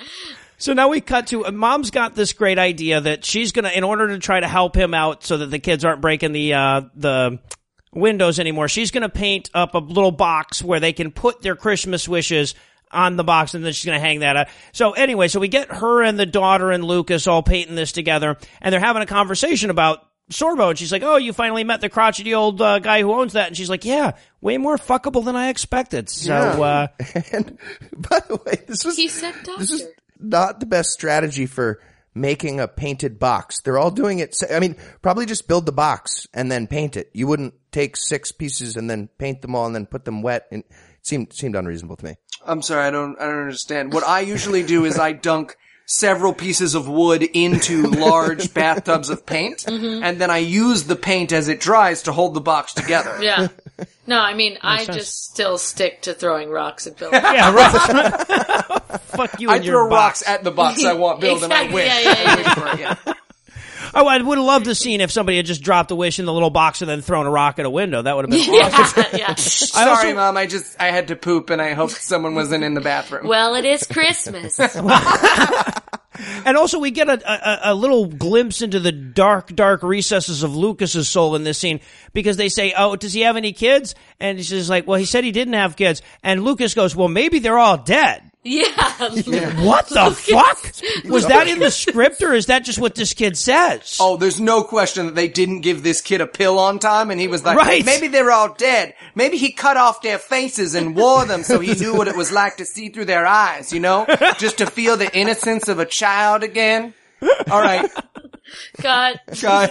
So now we cut to uh, mom's got this great idea that she's gonna, in order to try to help him out so that the kids aren't breaking the uh, the windows anymore, she's gonna paint up a little box where they can put their Christmas wishes on the box, and then she's gonna hang that up. So anyway, so we get her and the daughter and Lucas all painting this together, and they're having a conversation about. Sorbo, and she's like, "Oh, you finally met the crotchety old uh, guy who owns that." And she's like, "Yeah, way more fuckable than I expected." So, uh, And by the way, this was He said this is doctor. Not the best strategy for making a painted box. They're all doing it. I mean, probably just build the box and then paint it. You wouldn't take six pieces and then paint them all and then put them wet. And it seemed seemed unreasonable to me. I'm sorry, I don't, I don't understand. What I usually do is I dunk several pieces of wood into large bathtubs of paint, mm-hmm. and then I use the paint as it dries to hold the box together. Yeah. No, I mean, I just still stick to throwing rocks at buildings. yeah, right. Fuck you I and throw your rocks at the box I want built, and I Exactly, wish. yeah, yeah, yeah. I wish for it, yeah. Oh, I would have loved to seen if somebody had just dropped a wish in the little box and then thrown a rock at a window. That would have been awesome. yeah, yeah. Sorry, mom. I just I had to poop, and I hoped someone wasn't in the bathroom. Well, it is Christmas. And also, we get a, a, a little glimpse into the dark, dark recesses of Lucas's soul in this scene because they say, "Oh, does he have any kids?" And he's just like, "Well, he said he didn't have kids." And Lucas goes, "Well, maybe they're all dead." Yeah. What the fuck? Was that in the script or is that just what this kid says? Oh, there's no question that they didn't give this kid a pill on time, and he was like, Right. maybe they're all dead. Maybe he cut off their faces and wore them so he knew what it was like to see through their eyes, you know? Just to feel the innocence of a child again. All right, God. guys.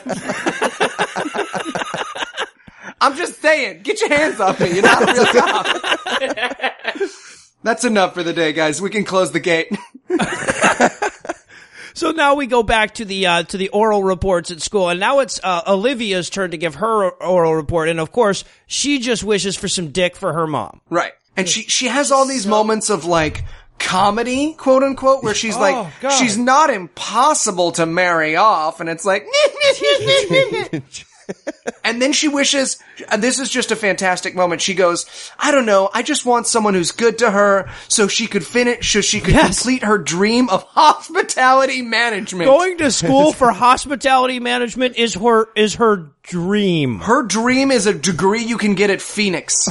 I'm just saying, get your hands off me. You're not a real cop. That's enough for the day, guys. We can close the gate. So now we go back to the uh, to the oral reports at school, and now it's uh, Olivia's turn to give her oral report, and of course she just wishes for some dick for her mom. Right. And she, she has all these moments of like, comedy, quote unquote, where she's like, Oh, God. she's not impossible to marry off, and it's like, and then she wishes, and this is just a fantastic moment. She goes, I don't know, I just want someone who's good to her, so she could finish, so she could Yes. complete her dream of hospitality management. Going to school for hospitality management is her is her dream. her dream is a degree you can get at Phoenix.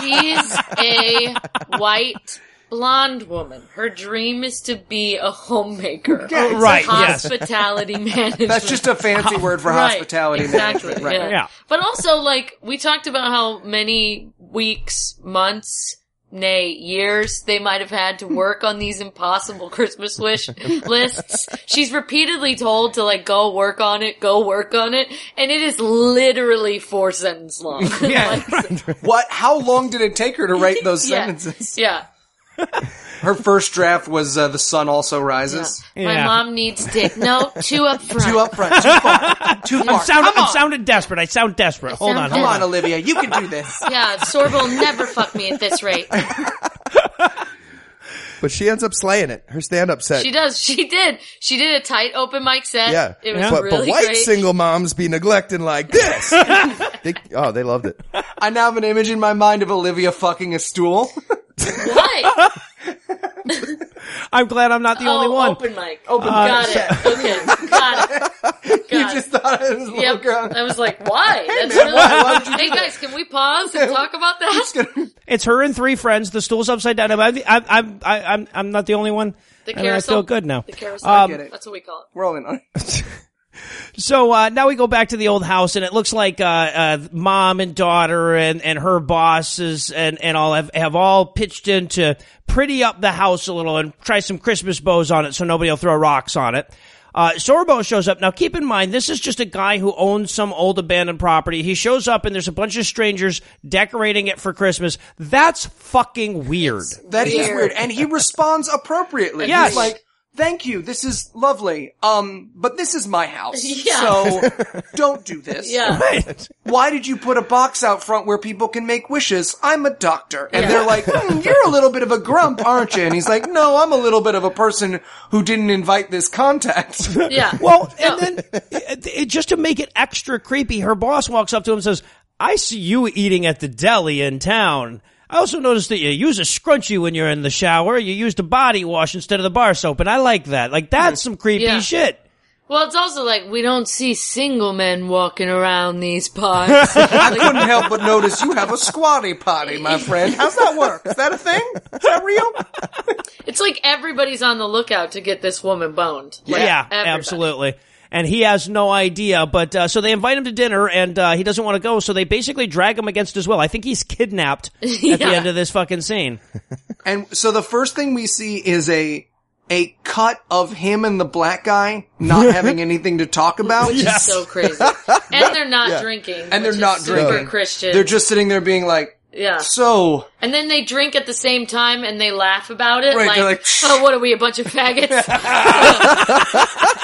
She's a white blonde woman. Her dream is to be a homemaker. Yeah, right, yes. Hospitality management. That's just a fancy word for Right, hospitality exactly, management. Right. Yeah. Yeah. But also, like, we talked about how many weeks, months, nay, years they might have had to work on these impossible Christmas wish lists. She's repeatedly told to, like, go work on it, go work on it, and it is literally four sentences long. Yeah. Like, What? How long did it take her to write those yeah. sentences? Yeah. Her first draft was uh, "The Sun Also Rises." My Yeah. mom needs dick. No, two up front. Too up front, too far, too far. I'm, sound, Come I'm on, sounding desperate. I sound desperate. Hold sound on, come hold on, on. Olivia, you can do this. Yeah, Sorbo will never fuck me at this rate. But she ends up slaying it. Her stand-up set. She does. She did. She did a tight open mic set. yeah. It was but, really but white great. single moms be neglecting like this. they, oh, they loved it. I now have an image in my mind of Olivia fucking a stool. What? I'm glad I'm not the oh, only one. open mic. Open. got it. Okay. Got it. you Got just it. thought it was a little Yep. girl. I was like, why? That's really- why- why would you hey guys, can we pause and talk about that? It's her and three friends. The stool's upside down. I'm, I'm, I'm, I'm, I'm not the only one. The and I carousel. feel good now. The carousel. Um, Get it. That's what we call it. We're all in on it. So uh, now we go back to the old house, and it looks like uh, uh, mom and daughter and, and her bosses and, and all have, have all pitched in to pretty up the house a little and try some Christmas bows on it so nobody will throw rocks on it. Uh, Sorbo shows up. Now keep in mind, this is just a guy who owns some old abandoned property. He shows up and there's a bunch of strangers decorating it for Christmas. That's fucking weird. That is Weird. weird, and he responds appropriately. Yes. He's like, "Thank you, this is lovely. Um, but this is my house, Yeah. so don't do this. Yeah. Why did you put a box out front where people can make wishes? I'm a doctor. And Yeah. they're like, hmm, you're a little bit of a grump, aren't you? And he's like, no, I'm a little bit of a person who didn't invite this contact. Yeah. Well, No. and then it, it- just to make it extra creepy, her boss walks up to him and says, "I see you eating at the deli in town. I also noticed that you use a scrunchie when you're in the shower. You used a body wash instead of the bar soap, and I like that. Like that's some creepy Yeah. shit." Well, it's also like we don't see single men walking around these parts. I couldn't help but notice you have a squatty potty, my friend. How's that work? Is that a thing? Is that real? it's like everybody's on the lookout to get this woman boned. Like, yeah, everybody. absolutely. And he has no idea, but uh, so they invite him to dinner, and uh, he doesn't want to go. So they basically drag him against his will. I think he's kidnapped at the end of this fucking scene. And so the first thing we see is a a cut of him and the black guy not having anything to talk about. Which is so crazy. And they're not drinking. and they're which is not super drinking. Christian. They're just sitting there being like, yeah. so And then they drink at the same time and they laugh about it. Right, like, they're like, oh, what are we, a bunch of faggots?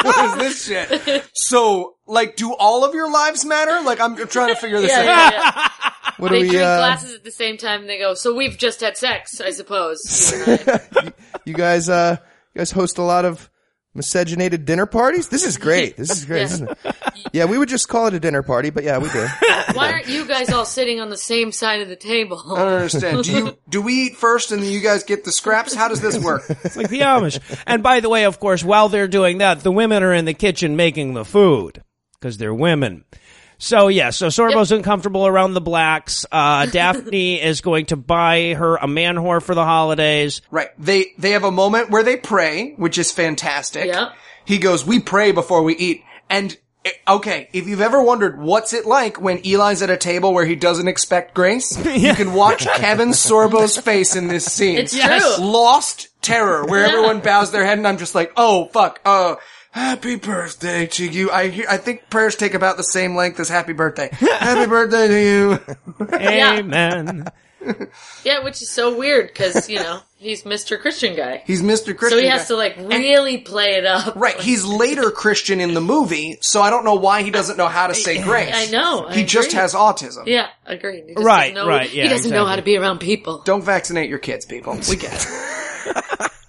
what is this shit? So, like, do all of your lives matter? Like, I'm trying to figure this yeah, out. yeah, yeah. What They we, drink uh, glasses at the same time and they go, so we've just had sex, I suppose. you and I." you guys, uh, you guys host a lot of miscegenated dinner parties? This is great. This is great. Yeah. This is- yeah, we would just call it a dinner party, but yeah, we do. Why aren't you guys all sitting on the same side of the table? I don't understand. Do you do we eat first and then you guys get the scraps? How does this work? It's like the Amish. And by the way, of course, while they're doing that, the women are in the kitchen making the food because they're women. So yeah, so Sorbo's uncomfortable around the blacks. Uh, Daphne is going to buy her a man whore for the holidays. Right. They they have a moment where they pray, which is fantastic. Yeah. He goes, "We pray before we eat." And eh, okay, if you've ever wondered what's it like when Eli's at a table where he doesn't expect grace, you can watch Kevin Sorbo's face in this scene. It's true. Lost terror, where everyone bows their head, and I'm just like, "Oh fuck, uh." Happy birthday to you. I hear, I think prayers take about the same length as happy birthday. happy birthday to you. Amen. Yeah, which is so weird because you know he's Mr. Christian guy, He's Mr. Christian. so he guy. has to like really play it up. Right, he's later Christian in the movie, so I don't know why he doesn't know how to say grace. I know, I he just agree. has autism. Yeah, agreed. He Right, know- right, yeah, he doesn't know how to be around people. Don't vaccinate your kids, people. We get it.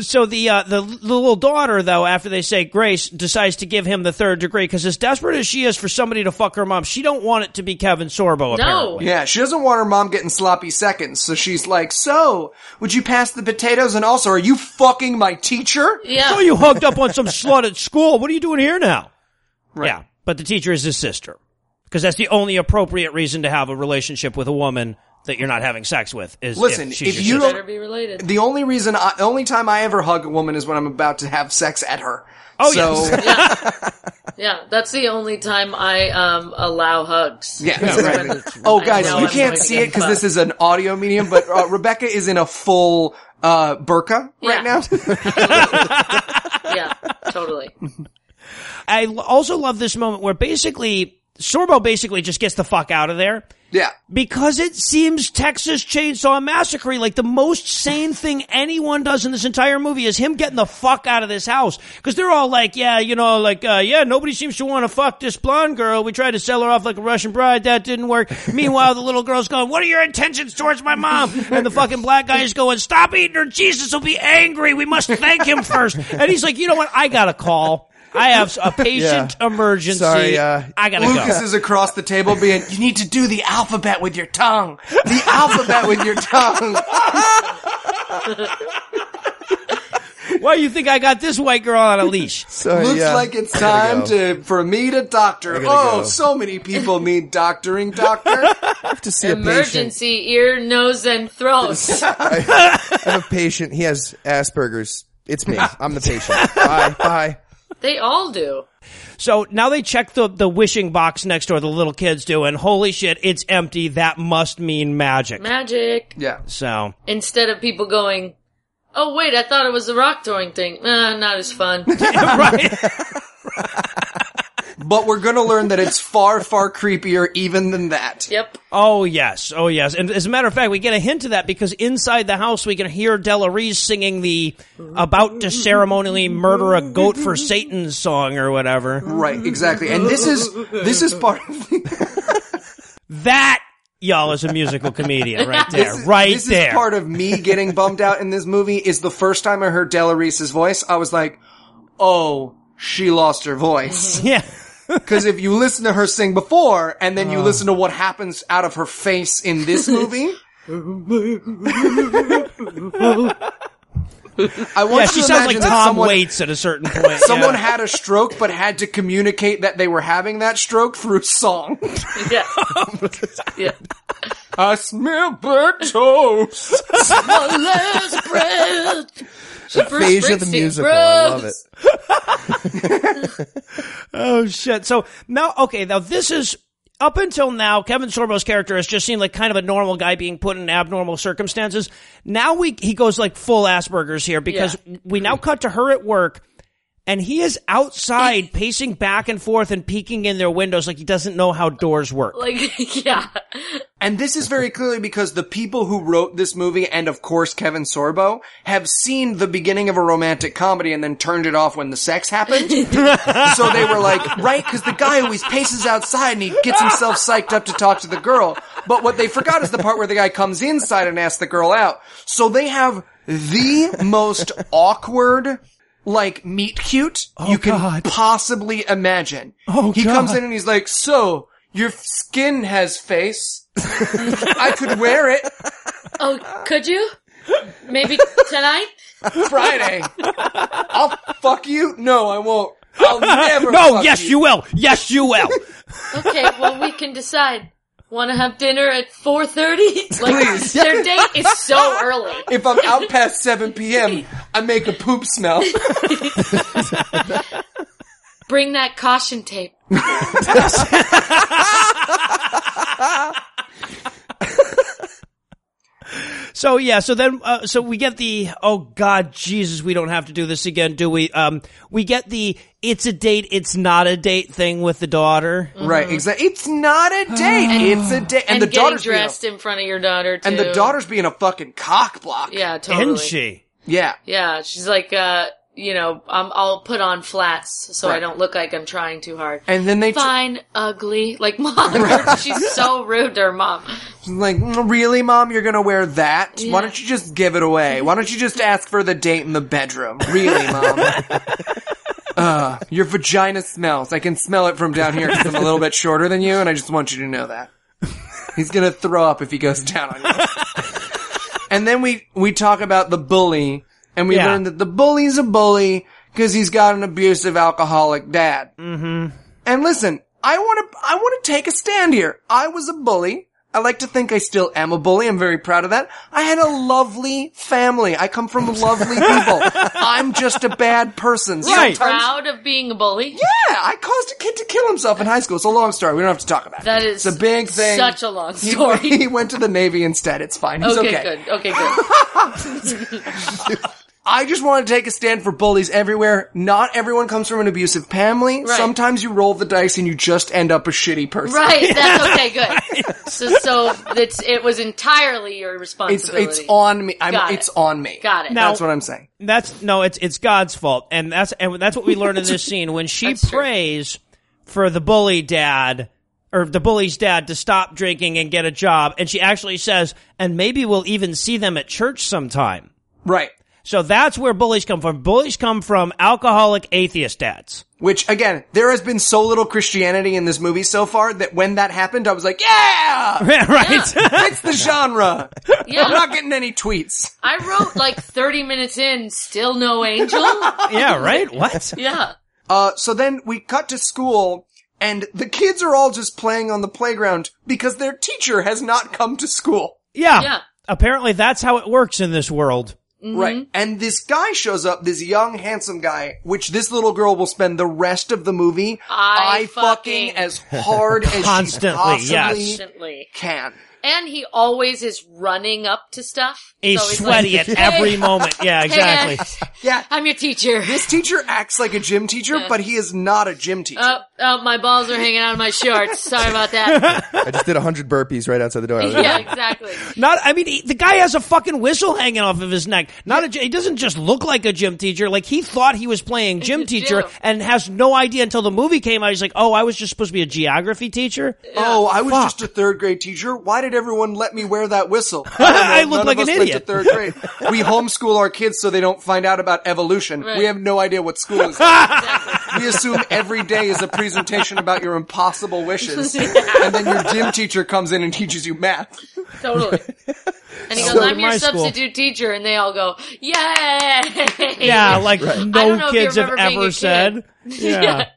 So the, uh, the the little daughter though, after they say grace, decides to give him the third degree because as desperate as she is for somebody to fuck her mom, she don't want it to be Kevin Sorbo. No, Apparently. Yeah, she doesn't want her mom getting sloppy seconds, so she's like, "So, would you pass the potatoes? And also, are you fucking my teacher?" yeah, Oh, you hugged up on some slut at school. What are you doing here now? Yeah, but the teacher is his sister because that's the only appropriate reason to have a relationship with a woman that you're not having sex with. Is Listen, if, she's if you don't- better be related. The only reason, I, the only time I ever hug a woman is when I'm about to have sex at her. Oh, so, yes. Yeah, that's the only time I um allow hugs. Yeah. Is right. when Oh, guys, you I'm can't see it because this is an audio medium, but uh, Rebecca is in a full uh, burqa right Yeah. now. yeah, totally. i also love this moment where basically Sorbo basically just gets the fuck out of there. Yeah. Because it seems Texas Chainsaw Massacre, like the most sane thing anyone does in this entire movie is him getting the fuck out of this house. Cause they're all like, yeah, you know, like, uh, yeah, nobody seems to want to fuck this blonde girl. We tried to sell her off like a Russian bride. That didn't work. Meanwhile, the little girl's going, what are your intentions towards my mom? And the fucking black guy is going, stop eating her. Jesus will be angry. We must thank him first. And he's like, you know what? I got a call. I have a patient emergency. Sorry, uh, I gotta Lucas go. is across the table being, you need to do the alphabet with your tongue. The alphabet with your tongue. Why do you think I got this white girl on a leash? Sorry, Looks yeah. like it's I gotta time go. to for me to doctor. gotta Oh, go. so many people need doctoring, doctor. I have to see a patient. Emergency ear, nose, and throat. I have a patient. He has Asperger's. It's me. I'm the patient. Bye. Bye. They all do. So now they check the, the wishing box next door, the little kids do, and holy shit, it's empty. That must mean magic. Magic. yeah. So, Instead of people going, oh wait, I thought it was the rock throwing thing. Nah, not as fun. right. But we're gonna learn that it's far, far creepier even than that. yep. Oh yes, oh yes. And as a matter of fact, we get a hint of that because inside the house we can hear Della Reese singing the "About to ceremonially murder a goat for Satan" song or whatever. Right, exactly. And this is this is part of the, That y'all is a musical comedian right there, this is, right this there. is part of me getting bummed out in this movie is the first time I heard Della Reese's voice, I was like, oh, she lost her voice. yeah. Because if you listen to her sing before, and then you oh. listen to what happens out of her face in this movie. I want Yeah, she to sounds like imagine that Tom someone, Waits at a certain point. Someone yeah. had a stroke, but had to communicate that they were having that stroke through song. Yeah. yeah. I smell burnt toast. My last breath. The Aphasia the musical. I love it. Oh shit. So now, okay, now this is up until now, Kevin Sorbo's character has just seemed like kind of a normal guy being put in abnormal circumstances. Now we he goes like full Asperger's here because we now cut to her at work. And he is outside pacing back and forth and peeking in their windows like he doesn't know how doors work. Like, yeah. And this is very clearly because the people who wrote this movie, and of course Kevin Sorbo, have seen the beginning of a romantic comedy and then turned it off when the sex happened. so they were like, right, because the guy always paces outside and he gets himself psyched up to talk to the girl. But what they forgot is the part where the guy comes inside and asks the girl out. So they have the most awkward, like, meet cute oh, you can God. possibly imagine. Oh, he God. comes in and he's like, so, your skin has face. I could wear it Oh, could you? Maybe tonight? Friday. I'll fuck you. No, I won't. I'll never. No, fuck yes, you will. Yes, you will. Okay, well we can decide. Want to have dinner at 4.30? Like, Please. their date is so early. If I'm out past 7 p.m., I make a poop smell. Bring that caution tape. So yeah, so then uh, so we get the oh god Jesus we don't have to do this again do we um we get the it's a date it's not a date thing with the daughter Right, exactly. It's not a date. it's a date. And, And, the getting daughter's being a, dressed in front of your daughter, too. and the daughter's being a fucking cock block. Yeah, totally. isn't she Yeah. Yeah, she's like, uh, you know, um, I'll put on flats so I don't look like I'm trying too hard. And then they tr- Fine, ugly. Like, mom, she's so rude to her mom. like, "Mm, really, mom, you're gonna wear that? Yeah. Why don't you just give it away? Why don't you just ask for the date in the bedroom? Really, mom? uh, your vagina smells. I can smell it from down here because I'm a little bit shorter than you, and I just want you to know that. He's gonna throw up if he goes down on you. and then we we talk about the bully, and we Yeah. learn that the bully's a bully because he's got an abusive alcoholic dad. Mm-hmm. And listen, I want to I want to take a stand here. I was a bully. I like to think I still am a bully. I'm very proud of that. I had a lovely family. I come from lovely people. I'm just a bad person. Right. Sometimes- Proud of being a bully? yeah, I caused a kid to kill himself in high school. It's a long story. We don't have to talk about it. That is it's a big thing. such a long He- story. He, went to the Navy instead. It's fine. He's okay, okay. good. Okay, good. I just want to take a stand for bullies everywhere. Not everyone comes from an abusive family. Right. Sometimes you roll the dice and you just end up a shitty person. Right, that's okay, good. So, so it's, it was entirely your It's responsibility. it's on me. I'm, Got it. it's on me. Got it. Now- That's what I'm saying. that's no it's it's God's fault and that's and that's what we learn in this scene when she That's true. prays for the bully dad or the bully's dad to stop drinking and get a job and she actually says and maybe we'll even see them at church sometime. Right. So that's where bullies come from. Bullies come from alcoholic atheist dads. Which again, there has been so little Christianity in this movie so far that when that happened, I was like, yeah, right? it's the genre. Yeah. I'm not getting any tweets. I wrote like 30 minutes in, still no angel. yeah, right? What? Yeah. Uh, so then we cut to school and the kids are all just playing on the playground because their teacher has not come to school. Yeah. Yeah. Apparently that's how it works in this world. Right. Mm-hmm. And this guy shows up, this young, handsome guy, which this little girl will spend the rest of the movie I fucking fucking- as hard as Constantly, she possibly yes. Constantly. can. And he always is running up to stuff. He's always sweaty like, at "Hey, every moment. Yeah, exactly. guys, Yeah. I'm your teacher. This teacher acts like a gym teacher, but he is not a gym teacher. Oh, oh, my balls are hanging out of my shorts. Sorry about that. I just did hundred burpees right outside the door. Yeah, exactly. Not, I mean, he, the guy has a fucking whistle hanging off of his neck. Not a, he doesn't just look like a gym teacher. Like he thought he was playing gym teacher Gym. and has no idea until the movie came out. He's like, oh, I was just supposed to be a geography teacher. oh, I was Fuck. just a third grade teacher. Why did everyone let me wear that whistle? I, I look like an idiot. to third grade. We homeschool our kids so they don't find out about evolution. Right. We have no idea what school is. like. we assume every day is a presentation about your impossible wishes, and then your gym teacher comes in and teaches you math. Totally. And he goes, So I'm your my school. substitute teacher. And they all go, yay! Yeah, like I don't no know if you kids have remember being a ever said. Yeah. Yeah.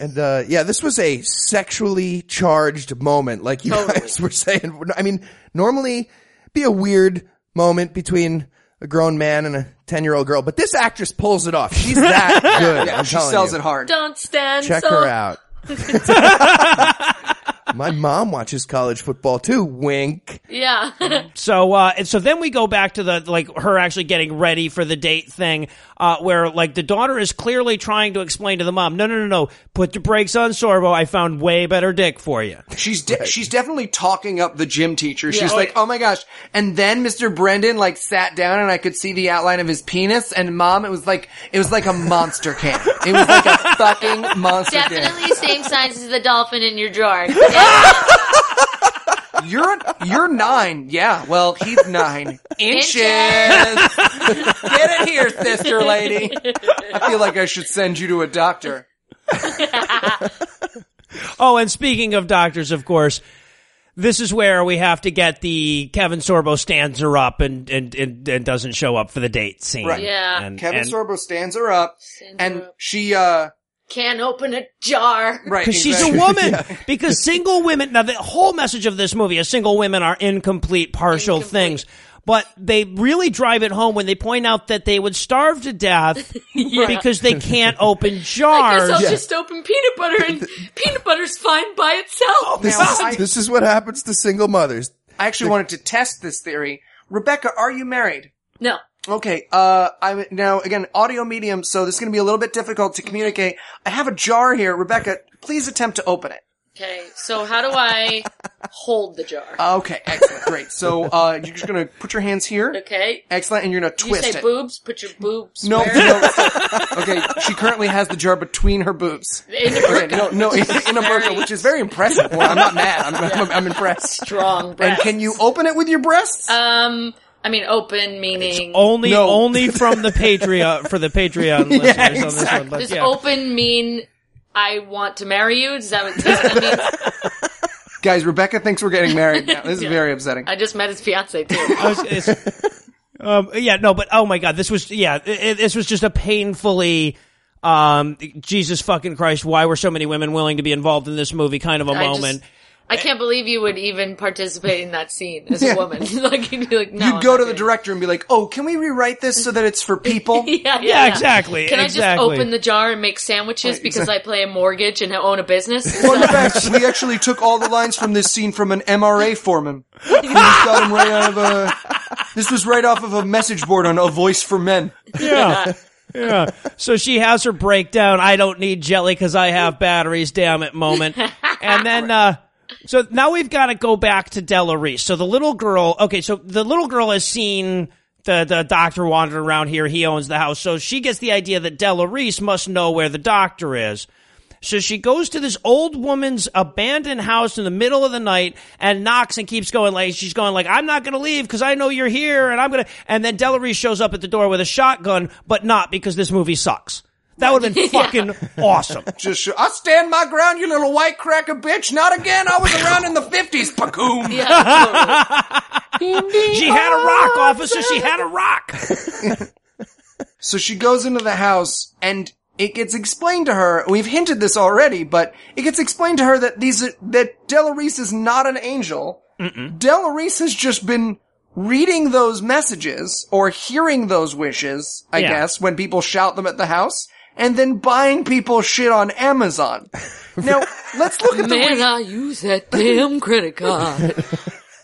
And uh, yeah, this was a sexually charged moment, like you Totally. guys were saying. I mean, normally be a weird moment between a grown man and a ten-year-old girl, but this actress pulls it off. She's that good. Yeah, I'm she sells you. it hard. Don't stand Check so. her out. My mom watches college football too. Wink. Yeah. So, uh, and so then we go back to the, like, her actually getting ready for the date thing, uh, where, like, the daughter is clearly trying to explain to the mom, no, no, no, no, put the brakes on Sorbo. I found way better dick for you. She's de- she's definitely talking up the gym teacher. She's Yeah. like, "Oh my gosh!" And then Mr. Brendan like sat down, and I could see the outline of his penis. And mom, it was like it was like a monster can. It was like a fucking monster can. Definitely same size as the dolphin in your drawer. You're you're nine, yeah. Well, he's nine inches. Get it here, sister lady. I feel like I should send you to a doctor. Oh, and speaking of doctors, of course, this is where we have to get the Kevin Sorbo stands her up and, and, and, and doesn't show up for the date scene. Right. Yeah. And, Kevin and- Sorbo stands her up, her and up. she uh can't open a jar. Right. Because she's a exactly. woman. Because single women, now the whole message of this movie is single women are incomplete, partial Incomplete. things. But they really drive it home when they point out that they would starve to death because they can't open jars. I guess jars. I'll just open peanut butter and peanut butter's fine by itself. Oh, this, Now, is, I- this is what happens to single mothers. I actually wanted to test this theory. Rebecca, are you married? No. Okay, uh, I'm, now again, audio medium, so this is gonna be a little bit difficult to communicate. I have a jar here. Rebecca, please attempt to open it. Okay, so how do I hold the jar? Okay, excellent, great. So, uh, you're just gonna put your hands here. Okay. Excellent, and you're gonna twist You say it. boobs? Put your boobs. No, where? no. okay, she currently has the jar between her boobs. In the Okay, no, no, in, in a burqa, which is very impressive. Well, I'm not mad. I'm, I'm, I'm impressed. Strong And can you open it with your breasts? Um, I mean, open meaning Only, No. only from the Patreon, for the Patreon listeners on this one. But does yeah. open mean I want to marry you? Does that what that means? Guys, Rebecca thinks we're getting married now. This is Yeah. very upsetting. I just met his fiance too. Was- um, yeah, no, but oh my god, this was yeah, it, it- this was just a painfully um, Jesus fucking Christ, why were so many women willing to be involved in this movie kind of a I just- moment? I can't believe you would even participate in that scene as Yeah. a woman. like you'd be like, no. You'd go to the director and be like, "Oh, can we rewrite this so that it's for people?" Yeah, yeah, Yeah, exactly, Can exactly. I just open the jar and make sandwiches because I play a mortgage and own a business? Fun fact: We actually took all the lines from this scene from an MRA foreman. We just got them right out of a. This was right off of a message board on A Voice for Men. Yeah. Yeah. So she has her breakdown. I don't need jelly because I have batteries. Damn it, moment. And then, uh, so now we've got to go back to Della Reese. So the little girl, okay, so the little girl has seen the, the doctor wandering around here. He owns the house. So she gets the idea that Della Reese must know where the doctor is. So she goes to this old woman's abandoned house in the middle of the night and knocks and keeps going like she's going like I'm not going to leave because I know you're here and I'm going to and then Della Reese shows up at the door with a shotgun but not because this movie sucks. That would have been fucking awesome. Just, sh- I stand my ground, you little white cracker bitch. Not again. I was around in the fifties. Pacoom. yeah, totally. She had a rock, officer. She had a rock. So she goes into the house and it gets explained to her. We've hinted this already, but it gets explained to her that these are, that Della Reese is not an angel. Della Reese has just been reading those messages or hearing those wishes, I Yeah. guess, when people shout them at the house, and then buying people shit on Amazon. Now, let's look at the Man, way- I use that damn credit card.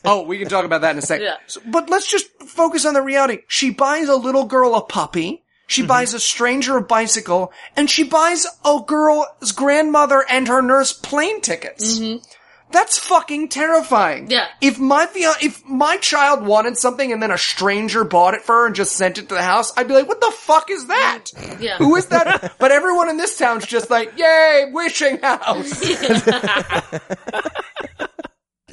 Oh, we can talk about that in a second. Yeah. So- but let's just focus on the reality. She buys a little girl a puppy. She Mm-hmm. buys a stranger a bicycle, and she buys a girl's grandmother and her nurse plane tickets. That's fucking terrifying. Yeah. If my if my child wanted something and then a stranger bought it for her and just sent it to the house, I'd be like, what the fuck is that? Yeah. Who is that? but everyone in this town's just like, yay, wishing house.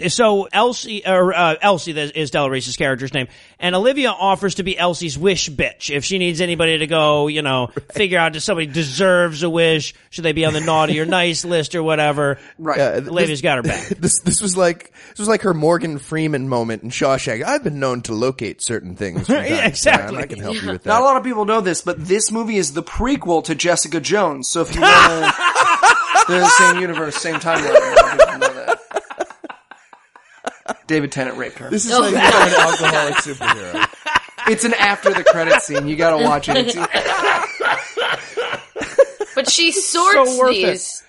So Elsie, or uh, Elsie is Della Reese's character's name, and Olivia offers to be Elsie's wish bitch if she needs anybody to go, you know, figure out if somebody deserves a wish, should they be on the naughty or nice list or whatever. Right. Uh, th- Olivia's got her back. This this was like this was like her Morgan Freeman moment in Shawshank. I've been known to locate certain things. Yeah, exactly. I can help you with that. Not a lot of people know this, but this movie is the prequel to Jessica Jones. So if you want to, they're the same universe, same timeline. a lot of people know that. David Tennant raped her. This is oh. like you're an alcoholic superhero. It's an after the credit scene. You gotta watch it. It's- But she sorts worth it. these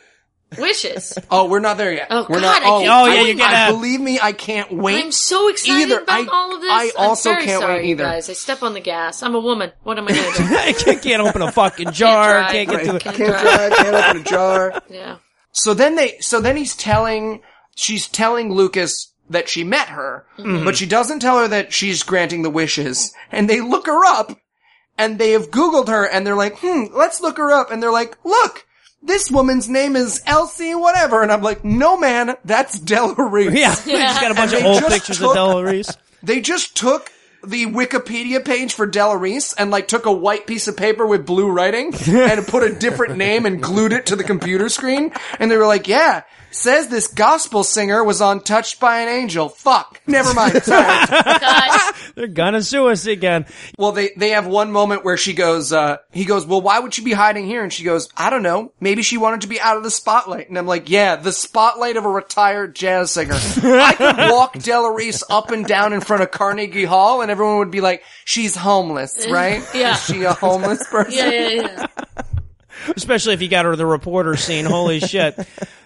wishes. oh, we're not there yet. Oh, we're God, not. I Oh, keep Oh, yeah, doing you I, get a- believe me, I can't wait. I'm so excited Either. about I- all of this. I also I'm very can't wait sorry, either. Guys, I step on the gas. I'm a woman. What am I going to do? I can't, can't open a fucking jar. drive. Can't get Right. to the. Can't Can't drive. drive, can't open a jar. Yeah. So then they, so then he's telling, she's telling Lucas that she met her, but she doesn't tell her that she's granting the wishes. And they look her up, and they have Googled her, and they're like, hmm, let's look her up. And they're like, look, this woman's name is Elsie whatever. And I'm like, no man, that's Della Reese. Yeah, she's got a bunch And of they old just pictures took- of Della Reese. They just took the Wikipedia page for Della Reese and like took a white piece of paper with blue writing and put a different name and glued it to the computer screen. And they were like, yeah, says this gospel singer was untouched by an angel. Fuck. Never mind. Sorry. Cut. They're gonna sue us again. well, they, they have one moment where she goes, uh, he goes, well, why would she be hiding here? And she goes, I don't know. Maybe she wanted to be out of the spotlight. And I'm like, yeah, the spotlight of a retired jazz singer. I could walk Della Reese up and down in front of Carnegie Hall and everyone would be like, she's homeless, right? Yeah. Is she a homeless person? Yeah, yeah, yeah. especially if you got her the reporter scene. Holy shit!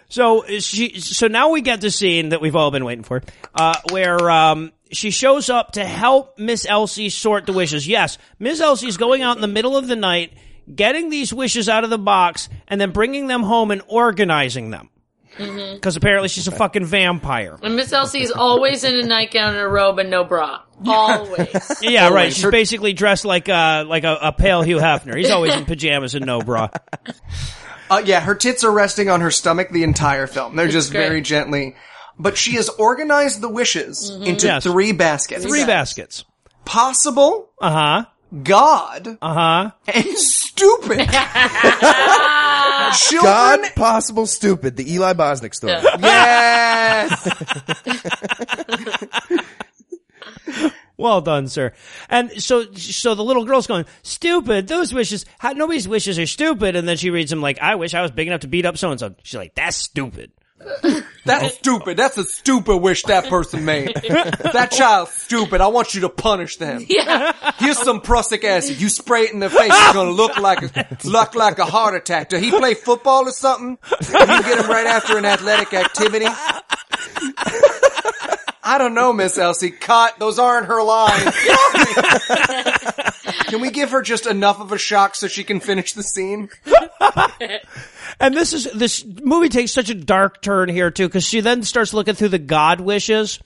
So she, so now we get the scene that we've all been waiting for, uh, where um, she shows up to help Miss Elsie sort the wishes. Yes, Miss Elsie's going out in the middle of the night, getting these wishes out of the box, and then bringing them home and organizing them. Because apparently she's a fucking vampire. And Miss Elsie is always in a nightgown and a robe and no bra. Always. Yeah, right. She's basically dressed like a like a, a pale Hugh Hefner. He's always in pajamas and no bra. Uh, yeah, her tits are resting on her stomach the entire film. They're just great. very gently. But she has organized the wishes into Yes. three baskets. Three baskets. Possible, Uh huh. God, Uh huh. and stupid. Children. God, possible, stupid. The Eli Bosnick story. Yes. Well done, sir. And so, so the little girl's going, stupid, those wishes, how, nobody's wishes are stupid. And then she reads them like, I wish I was big enough to beat up so and so. She's like, that's stupid. That's stupid. That's a stupid wish that person made. that child's stupid. I want you to punish them. Yeah. Here's some prussic acid. You spray it in the face. It's gonna look like a, look like a heart attack. Did he play football or something? You get him right after an athletic activity. I don't know, Miss Elsie. Cut. Those aren't her lines. can we give her just enough of a shock so she can finish the scene? And this is, this movie takes such a dark turn here too, cause she then starts looking through the God wishes.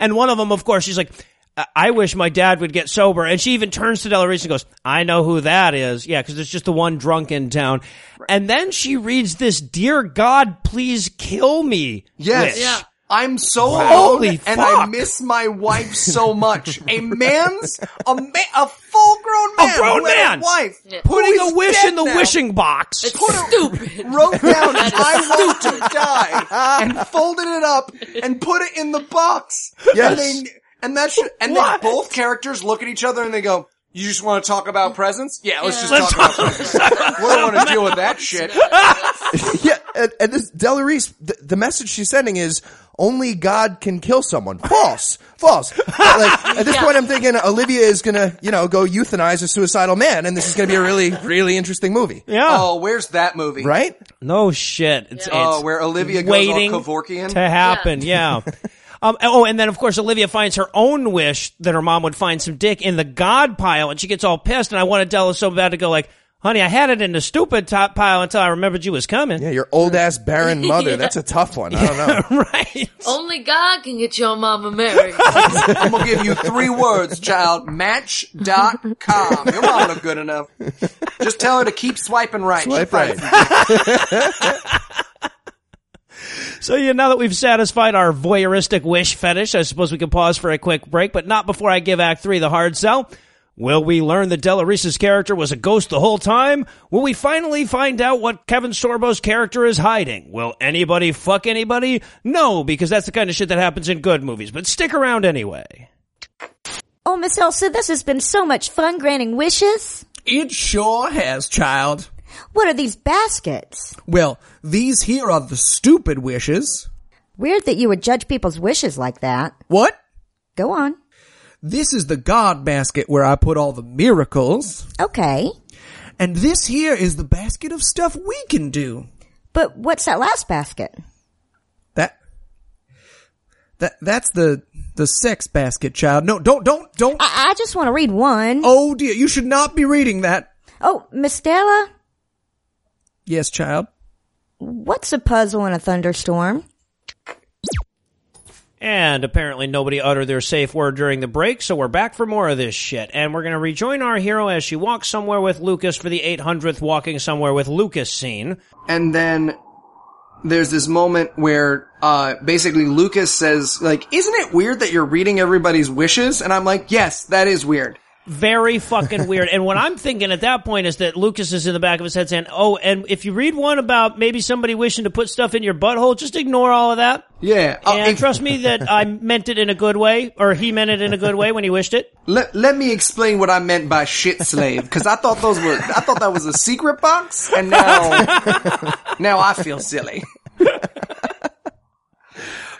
And one of them, of course, she's like, "I- I wish my dad would get sober. And she even turns to Della Reese and goes, I know who that is. Yeah, cause it's just the one drunk in town. And then she reads this, Dear God, please kill me. Yes. wish. Yeah. I'm so Holy alone and I miss my wife so much. A man's, a ma- a full grown man, grown man. a wife, Putting a wish in the now, wishing box. It's stupid. wrote down, I want to die, and folded it up and put it in the box. Yes. And they, and that's, and What? then both characters look at each other and they go, you just want to talk about presents? Yeah, let's just Let's talk about presents. we don't want to deal with that shit. yeah, and, and this Della Reese, the, the message she's sending is only God can kill someone. False, false. But, like at this Yeah. point, I'm thinking Olivia is gonna, you know, go euthanize a suicidal man, and this is gonna be a really, really interesting movie, yeah. Oh, where's that movie? right? No shit. It's, Oh, it's where Olivia goes waiting all Kevorkian? to happen. Yeah. Um, oh, and then of course Olivia finds her own wish that her mom would find some dick in the God pile, and she gets all pissed. And I want to tell her so bad to go like, "Honey, I had it in the stupid top pile until I remembered you was coming." Yeah, your old ass barren mother. That's a tough one. I don't know. right. Only God can get your mama married. I'm gonna give you three words, child. Match.com. Your mom look good enough. Just tell her to keep swiping right. Swipe right. Probably- So yeah, now that we've satisfied our voyeuristic wish fetish, I suppose we can pause for a quick break, but not before I give Act Three the hard sell. Will we learn that Della Reese's character was a ghost the whole time? Will we finally find out what Kevin Sorbo's character is hiding? Will anybody fuck anybody? No, because that's the kind of shit that happens in good movies, but stick around anyway. Oh, Miss Elsa, this has been so much fun granting wishes. It sure has, child. What are these baskets? Well, these here are the stupid wishes. Weird that you would judge people's wishes like that. What? Go on. This is the God basket where I put all the miracles. Okay. And this here is the basket of stuff we can do. But what's that last basket? That, that, that's the, the sex basket, child. No, don't, don't, don't. I, I just want to read one. Oh dear, you should not be reading that. Oh, Miss Stella, Yes, child. what's a puzzle in a thunderstorm? And apparently nobody uttered their safe word during the break, so we're back for more of this shit. And we're gonna rejoin our hero as she walks somewhere with Lucas for the 800th walking somewhere with Lucas scene. and then there's this moment where uh basically Lucas says like isn't it weird that you're reading everybody's wishes and I'm like yes that is weird very fucking weird. And what I'm thinking at that point is that Lucas is in the back of his head saying, "Oh, and if you read one about maybe somebody wishing to put stuff in your butthole, just ignore all of that." Yeah. Uh, And if- trust me that I meant it in a good way, or he meant it in a good way when he wished it. Let, let me explain what I meant by shit slave, because I thought those were, I thought that was a secret box, and now, now I feel silly.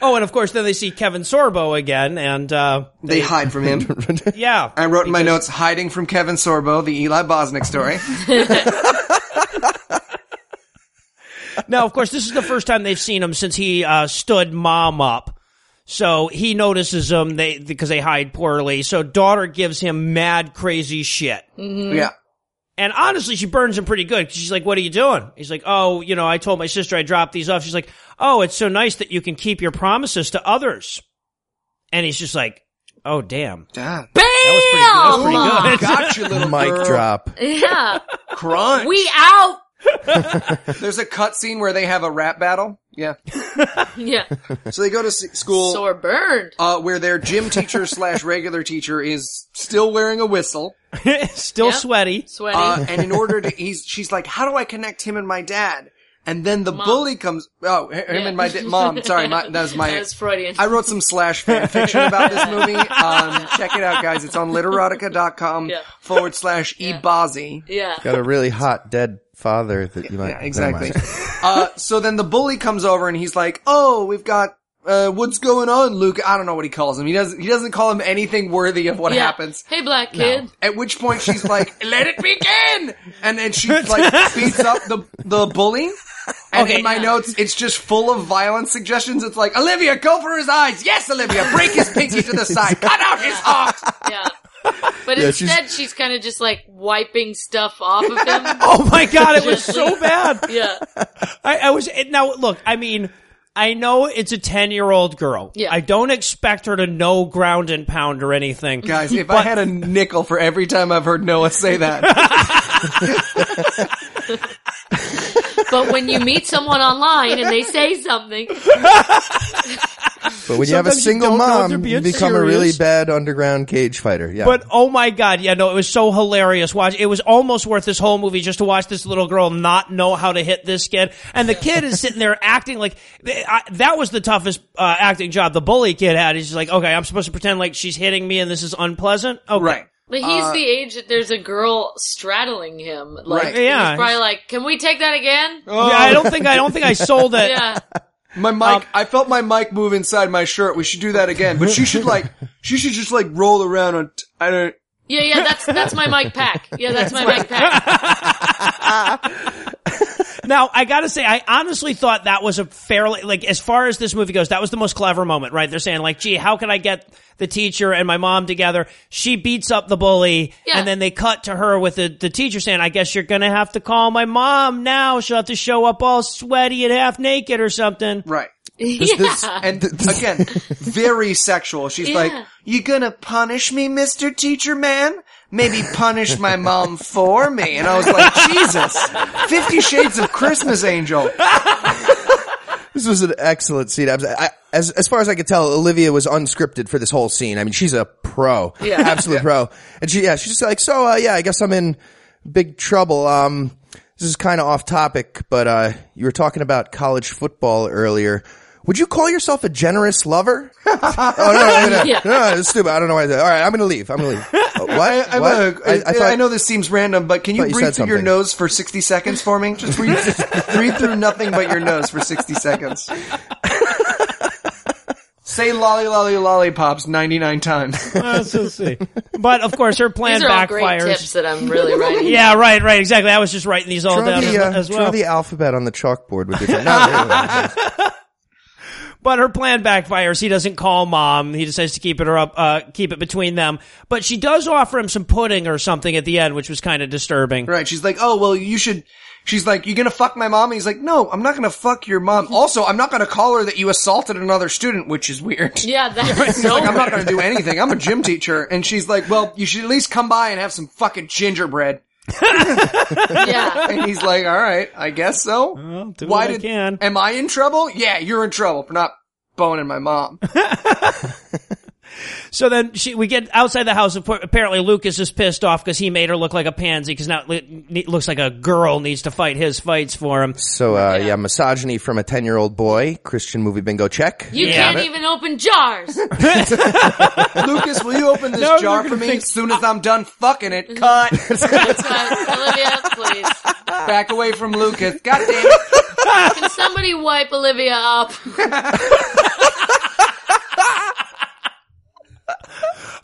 Oh, and of course, then they see Kevin Sorbo again, and uh, They hide from him. yeah, I wrote in my notes, hiding from Kevin Sorbo, the Eli Bosnick story. Now, of course, this is the first time they've seen him since he uh, stood mom up. So he notices them they because they hide poorly. So daughter gives him mad crazy shit. Yeah. And honestly, she burns him pretty good. She's like, "What are you doing?" He's like, "Oh, you know, I told my sister I dropped these off." She's like, "Oh, it's so nice that you can keep your promises to others." And he's just like, "Oh, damn." Dad. That was pretty good. That was pretty good. Got you, little Mic girl. drop. Yeah. Crunch. We out. There's a cutscene where they have a rap battle. Yeah. Yeah. So they go to s- school. Sore burned. uh, where their gym teacher slash regular teacher is still wearing a whistle. Still Yep. sweaty. Sweaty. Uh, and in order to, he's, she's like, how do I connect him and my dad? And then the bully comes, oh, h- him Yeah. and my da- mom, sorry, my, that was my, That was Freudian. I wrote some slash fan fiction about this movie. Um, check it out, guys. It's on literotica.com Yeah. forward slash ebazi. yeah. Got a really hot dead father that you might. Yeah, exactly. uh, so then the bully comes over and he's like, "Oh, we've got uh, what's going on, Luke?" I don't know what he calls him. He doesn't. He doesn't call him anything worthy of what Yeah. happens. Hey, black kid. At which point she's like, "Let it begin!" And then she like beats up the the bully. And Okay. in my notes, it's just full of violent suggestions. It's like, Olivia, go for his eyes. Yes, Olivia, break his pinky to the side. Cut out his heart. Yeah. But Yeah, instead, she's, kind of just like wiping stuff off of him. Oh my god, it was so bad. Yeah. I, I was now. Look, I mean, I know it's a ten-year-old girl. Yeah. I don't expect her to know ground and pound or anything. Guys, if I had a nickel for every time I've heard Noah say that, But when you meet someone online and they say something, But when you have a Sometimes you single don't know if mom, they're you being become a really serious. bad underground cage fighter. Yeah. But oh my god, yeah, no, it was so hilarious. Watch, it was almost worth this whole movie just to watch this little girl not know how to hit this kid, and the kid is sitting there acting like I, that was the toughest uh, acting job the bully kid had. He's just like, okay, I'm supposed to pretend like she's hitting me and this is unpleasant. Okay. right? But he's uh, the age that there's a girl straddling him. Like, Right. Yeah. he's probably like, "Can we take that again?" Oh. Yeah, I don't think I don't think I sold it. Yeah. My mic, um, I felt my mic move inside my shirt. We should do that again. But she should like, she should just like roll around on, t- I don't, Yeah, yeah, that's that's my mic pack. Yeah, that's my mic pack. Now, I gotta say, I honestly thought that was a fairly, like, as far as this movie goes, that was the most clever moment, right? They're saying, like, gee, how can I get the teacher and my mom together? She beats up the bully, Yeah. and then they cut to her with the, the teacher saying, I guess you're gonna have to call my mom now. She'll have to show up all sweaty and half naked or something. right. yeah. And again, very sexual. She's like, Yeah. You gonna punish me, Mr. Teacher Man? Maybe punish my mom for me. And I was like, Jesus, Fifty Shades of Christmas Angel. This was an excellent scene. I was, I, as as far as I could tell, Olivia was unscripted for this whole scene. I mean, she's a pro, Yeah. absolute pro. And she, yeah, she's just like, so, uh, yeah, I guess I'm in big trouble. Um, this is kind of off topic, but uh, you were talking about college football earlier. Would you call yourself a generous lover? oh no, no, no, no, Yeah. no, no, it's stupid. I don't know why. I said- All right, I'm gonna leave. I'm gonna leave. Uh, what? I, I'm what? a- I- thought- I know this seems random, but can you thought you breathe said through your nose for 60 seconds for me? Just breathe, breathe through nothing but your nose for 60 seconds. Say lolly lolly lollipops 99 times. Let's just see. But of course, her plan These are all great tips that I'm really writing. Yeah, right, right, exactly. I was just writing these all Draw down the, as, uh, as draw well. the alphabet on the chalkboard with your. Not really. But her plan backfires. He doesn't call mom. He decides to keep it her up, uh, keep it between them. But she does offer him some pudding or something at the end, which was kind of disturbing. Right. She's like, oh, well, you should. She's like, you gonna fuck my mom? And he's like, no, I'm not gonna fuck your mom. Also, I'm not gonna call her that you assaulted another student, which is weird. Yeah, that's He's so like, I'm not gonna do anything. I'm a gym teacher. And she's like, well, you should at least come by and have some fucking gingerbread. yeah. And he's like, all right, I guess so. Well, do Why what I did, can. am I in trouble? Yeah, you're in trouble for not boning my mom. So then she, we get outside the house. Apparently, Lucas is pissed off because he made her look like a pansy because now it looks like a girl needs to fight his fights for him. So, uh, yeah. misogyny from a 10 year old boy. Christian movie bingo check. You Yeah. can't even open jars. Lucas, will you open this No, jar for me think- as soon as I'm done fucking it? Cut. Olivia, please. Back away from Lucas. God damn it. Can somebody wipe Olivia up?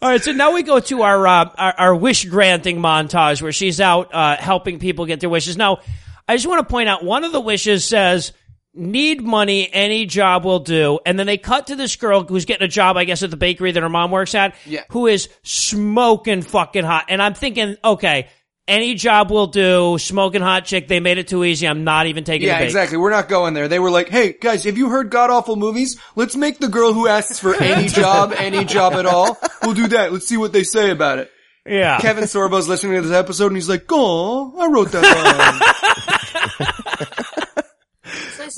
All right, so now we go to our uh, our, our wish granting montage where she's out uh, helping people get their wishes. Now, I just want to point out one of the wishes says need money, any job will do, and then they cut to this girl who's getting a job, I guess, at the bakery that her mom works at, Yeah. who is smoking fucking hot, and I'm thinking, okay. Any job will do. Smoking hot chick. They made it too easy. I'm not even taking it. Yeah, bait. exactly. We're not going there. They were like, hey, guys, have you heard god awful movies? Let's make the girl who asks for any job, any job at all. We'll do that. Let's see what they say about it. Yeah. Kevin Sorbo's listening to this episode and he's like, oh, I wrote that line.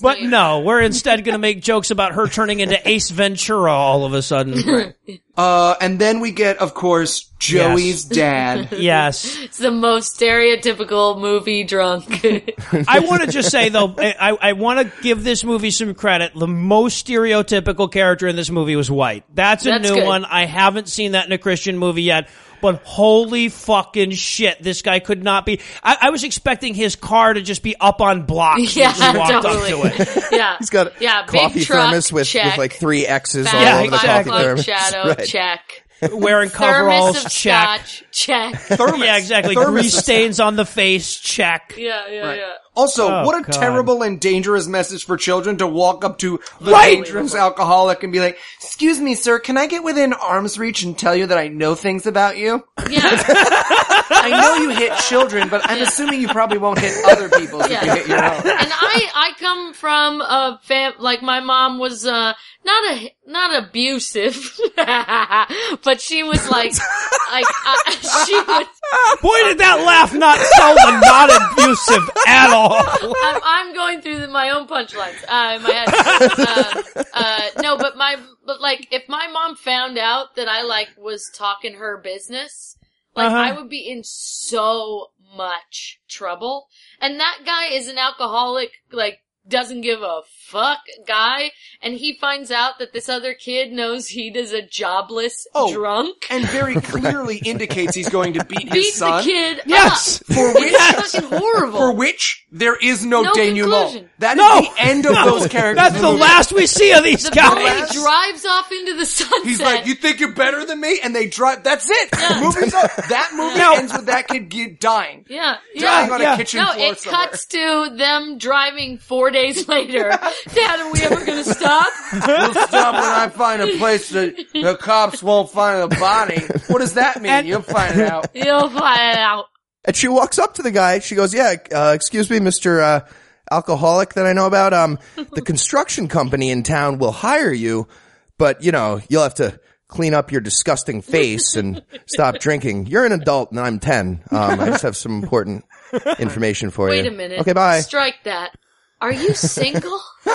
But no, we're instead going to make jokes about her turning into Ace Ventura all of a sudden. uh, and then we get, of course, Joey's dad. yes. It's the most stereotypical movie drunk. I want to just say though, I, I want to give this movie some credit. The most stereotypical character in this movie was white. That's a That's new good. one. I haven't seen that in a Christian movie yet. But holy fucking shit, this guy could not be. I, I was expecting his car to just be up on blocks yeah, when she totally. up to it. Yeah, He's got a yeah, big coffee truck, thermos with, check. with like three X's Fat all Yeah, over the exactly. coffee thermos. shadow, Right. check. Wearing Thermos coveralls, of check. scotch, check. Yeah, exactly. Thermos Grease stains on the face, check. Yeah, yeah, yeah. Also, Oh, what a God. terrible and dangerous message for children to walk up to the Right. dangerous alcoholic and be like, excuse me, sir, can I get within arm's reach and tell you that I know things about you? Yeah, I know you hit children, but I'm assuming you probably won't hit other people if you hit your own. and I I come from a fam like my mom was uh not a not abusive, but she was like like uh, she would. Boy, did that laugh not sell the not abusive at all. I'm, I'm going through the, my own punchlines uh, in my head. Uh, uh, no, but my but like if my mom found out that I like was talking her business, like Uh-huh. I would be in so much trouble. And that guy is an alcoholic, like doesn't give a fuck guy, and he finds out that this other kid knows he is a jobless Oh, drunk. And very clearly indicates he's going to beat his Beat the kid Yes. up. For which, It's fucking horrible. for which there is no, No denouement. conclusion. That is No, the end of no, those characters. That's in the last we see of these the guys. boy drives off into the sunset. He's like, you think you're better than me? And they drive. That's it. The movie's up. That movie No. ends with that kid dying. yeah, Dying yeah. on yeah. a kitchen No, floor it somewhere. cuts to them driving four days later. Dad, are we ever gonna stop? We'll stop when I find a place that the cops won't find the body. What does that mean? And- You'll find it out. You'll find out. And she walks up to the guy. She goes, "Yeah, uh, excuse me, Mister uh, Alcoholic that I know about. Um, the construction company in town will hire you, but you know you'll have to clean up your disgusting face and stop drinking. You're an adult, and I'm ten. Um, I just have some important information for you. Wait a minute. Okay, bye. Strike that. Are you single?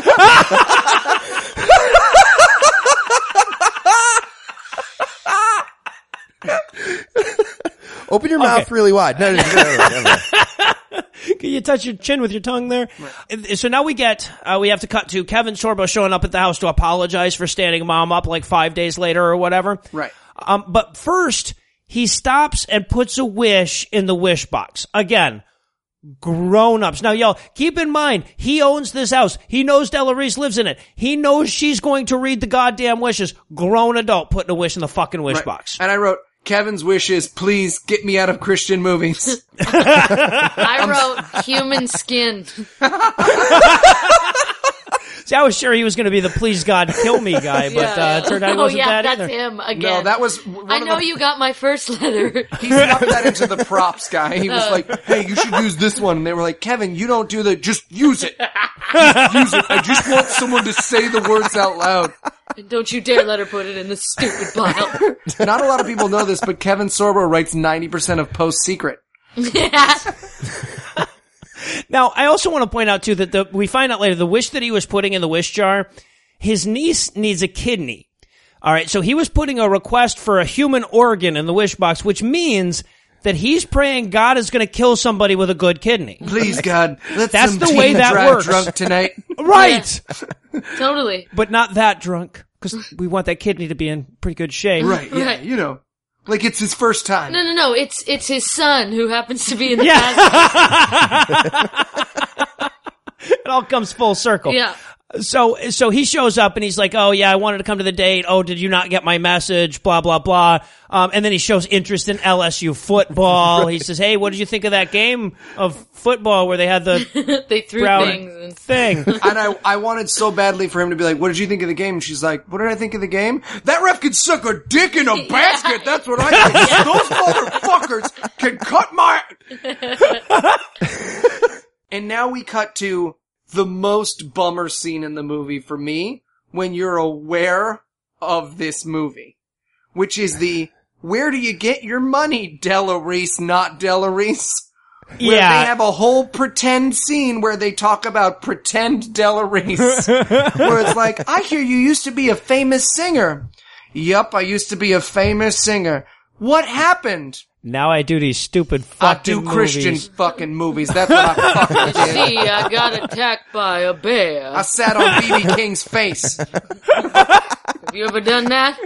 Open your mouth really wide. No, no, no, no, no, no. Can you touch your chin with your tongue there? Uh, So now we get, uh, we have to cut to Kevin Sorbo showing up at the house to apologize for standing mom up like five days later or whatever. Right. Um, but first, he stops and puts a wish in the wish box. Again, grown-ups. Now, y'all, keep in mind, he owns this house. He knows Della Reese lives in it. He knows she's going to read the goddamn wishes. Grown adult putting a wish in the fucking wish Right. box. And I wrote, Kevin's wish is, please get me out of Christian movies. I wrote human skin. See, I was sure he was going to be the please God kill me guy, but uh, it turned out he oh wasn't yeah, that that's either. him again. no, that was one I of know the- you got my first letter. He snuck that into the props guy. He was like, "Hey, you should use this one." And they were like, "Kevin, you don't do the. Just use it. Just use it. I just want someone to say the words out loud." And don't you dare let her put it in the stupid pile. Not a lot of people know this, but Kevin Sorbo writes ninety percent of Post Secret. yeah. Now, I also want to point out too that the, we find out later the wish that he was putting in the wish jar, his niece needs a kidney. All right, so he was putting a request for a human organ in the wish box, which means that he's praying God is going to kill somebody with a good kidney. Please, God, let That's some the way that drive works. drunk tonight. Right. Totally. But not that drunk because we want that kidney to be in pretty good shape. right, yeah, Right. you know. Like it's his first time. No, no, no. It's it's his son who happens to be in the Yeah. yeah. It all comes full circle. yeah. So, so he shows up and he's like, "Oh yeah, I wanted to come to the date. Oh, did you not get my message? Blah blah blah." Um, and then he shows interest in LSU football. He says, "Hey, what did you think of that game of football where they had the They threw brown things and thing?" And I, I wanted so badly for him to be like, what did you think of the game? And she's like, what did I think of the game? That ref could suck a dick in a basket. That's what I think. Those motherfuckers can cut my... and now we cut to the most bummer scene in the movie for me when you're aware of this movie, which is the, where do you get your money, Della Reese, not Della Reese? Where yeah, they have a whole pretend scene where they talk about pretend Della Reese. where it's like, I hear you used to be a famous singer. Yup, I used to be a famous singer. What happened? Now I do these stupid fucking I do Christian movies. fucking movies. That's what I fucking did. see, I got attacked by a bear. I sat on BB King's face. Have you ever done that?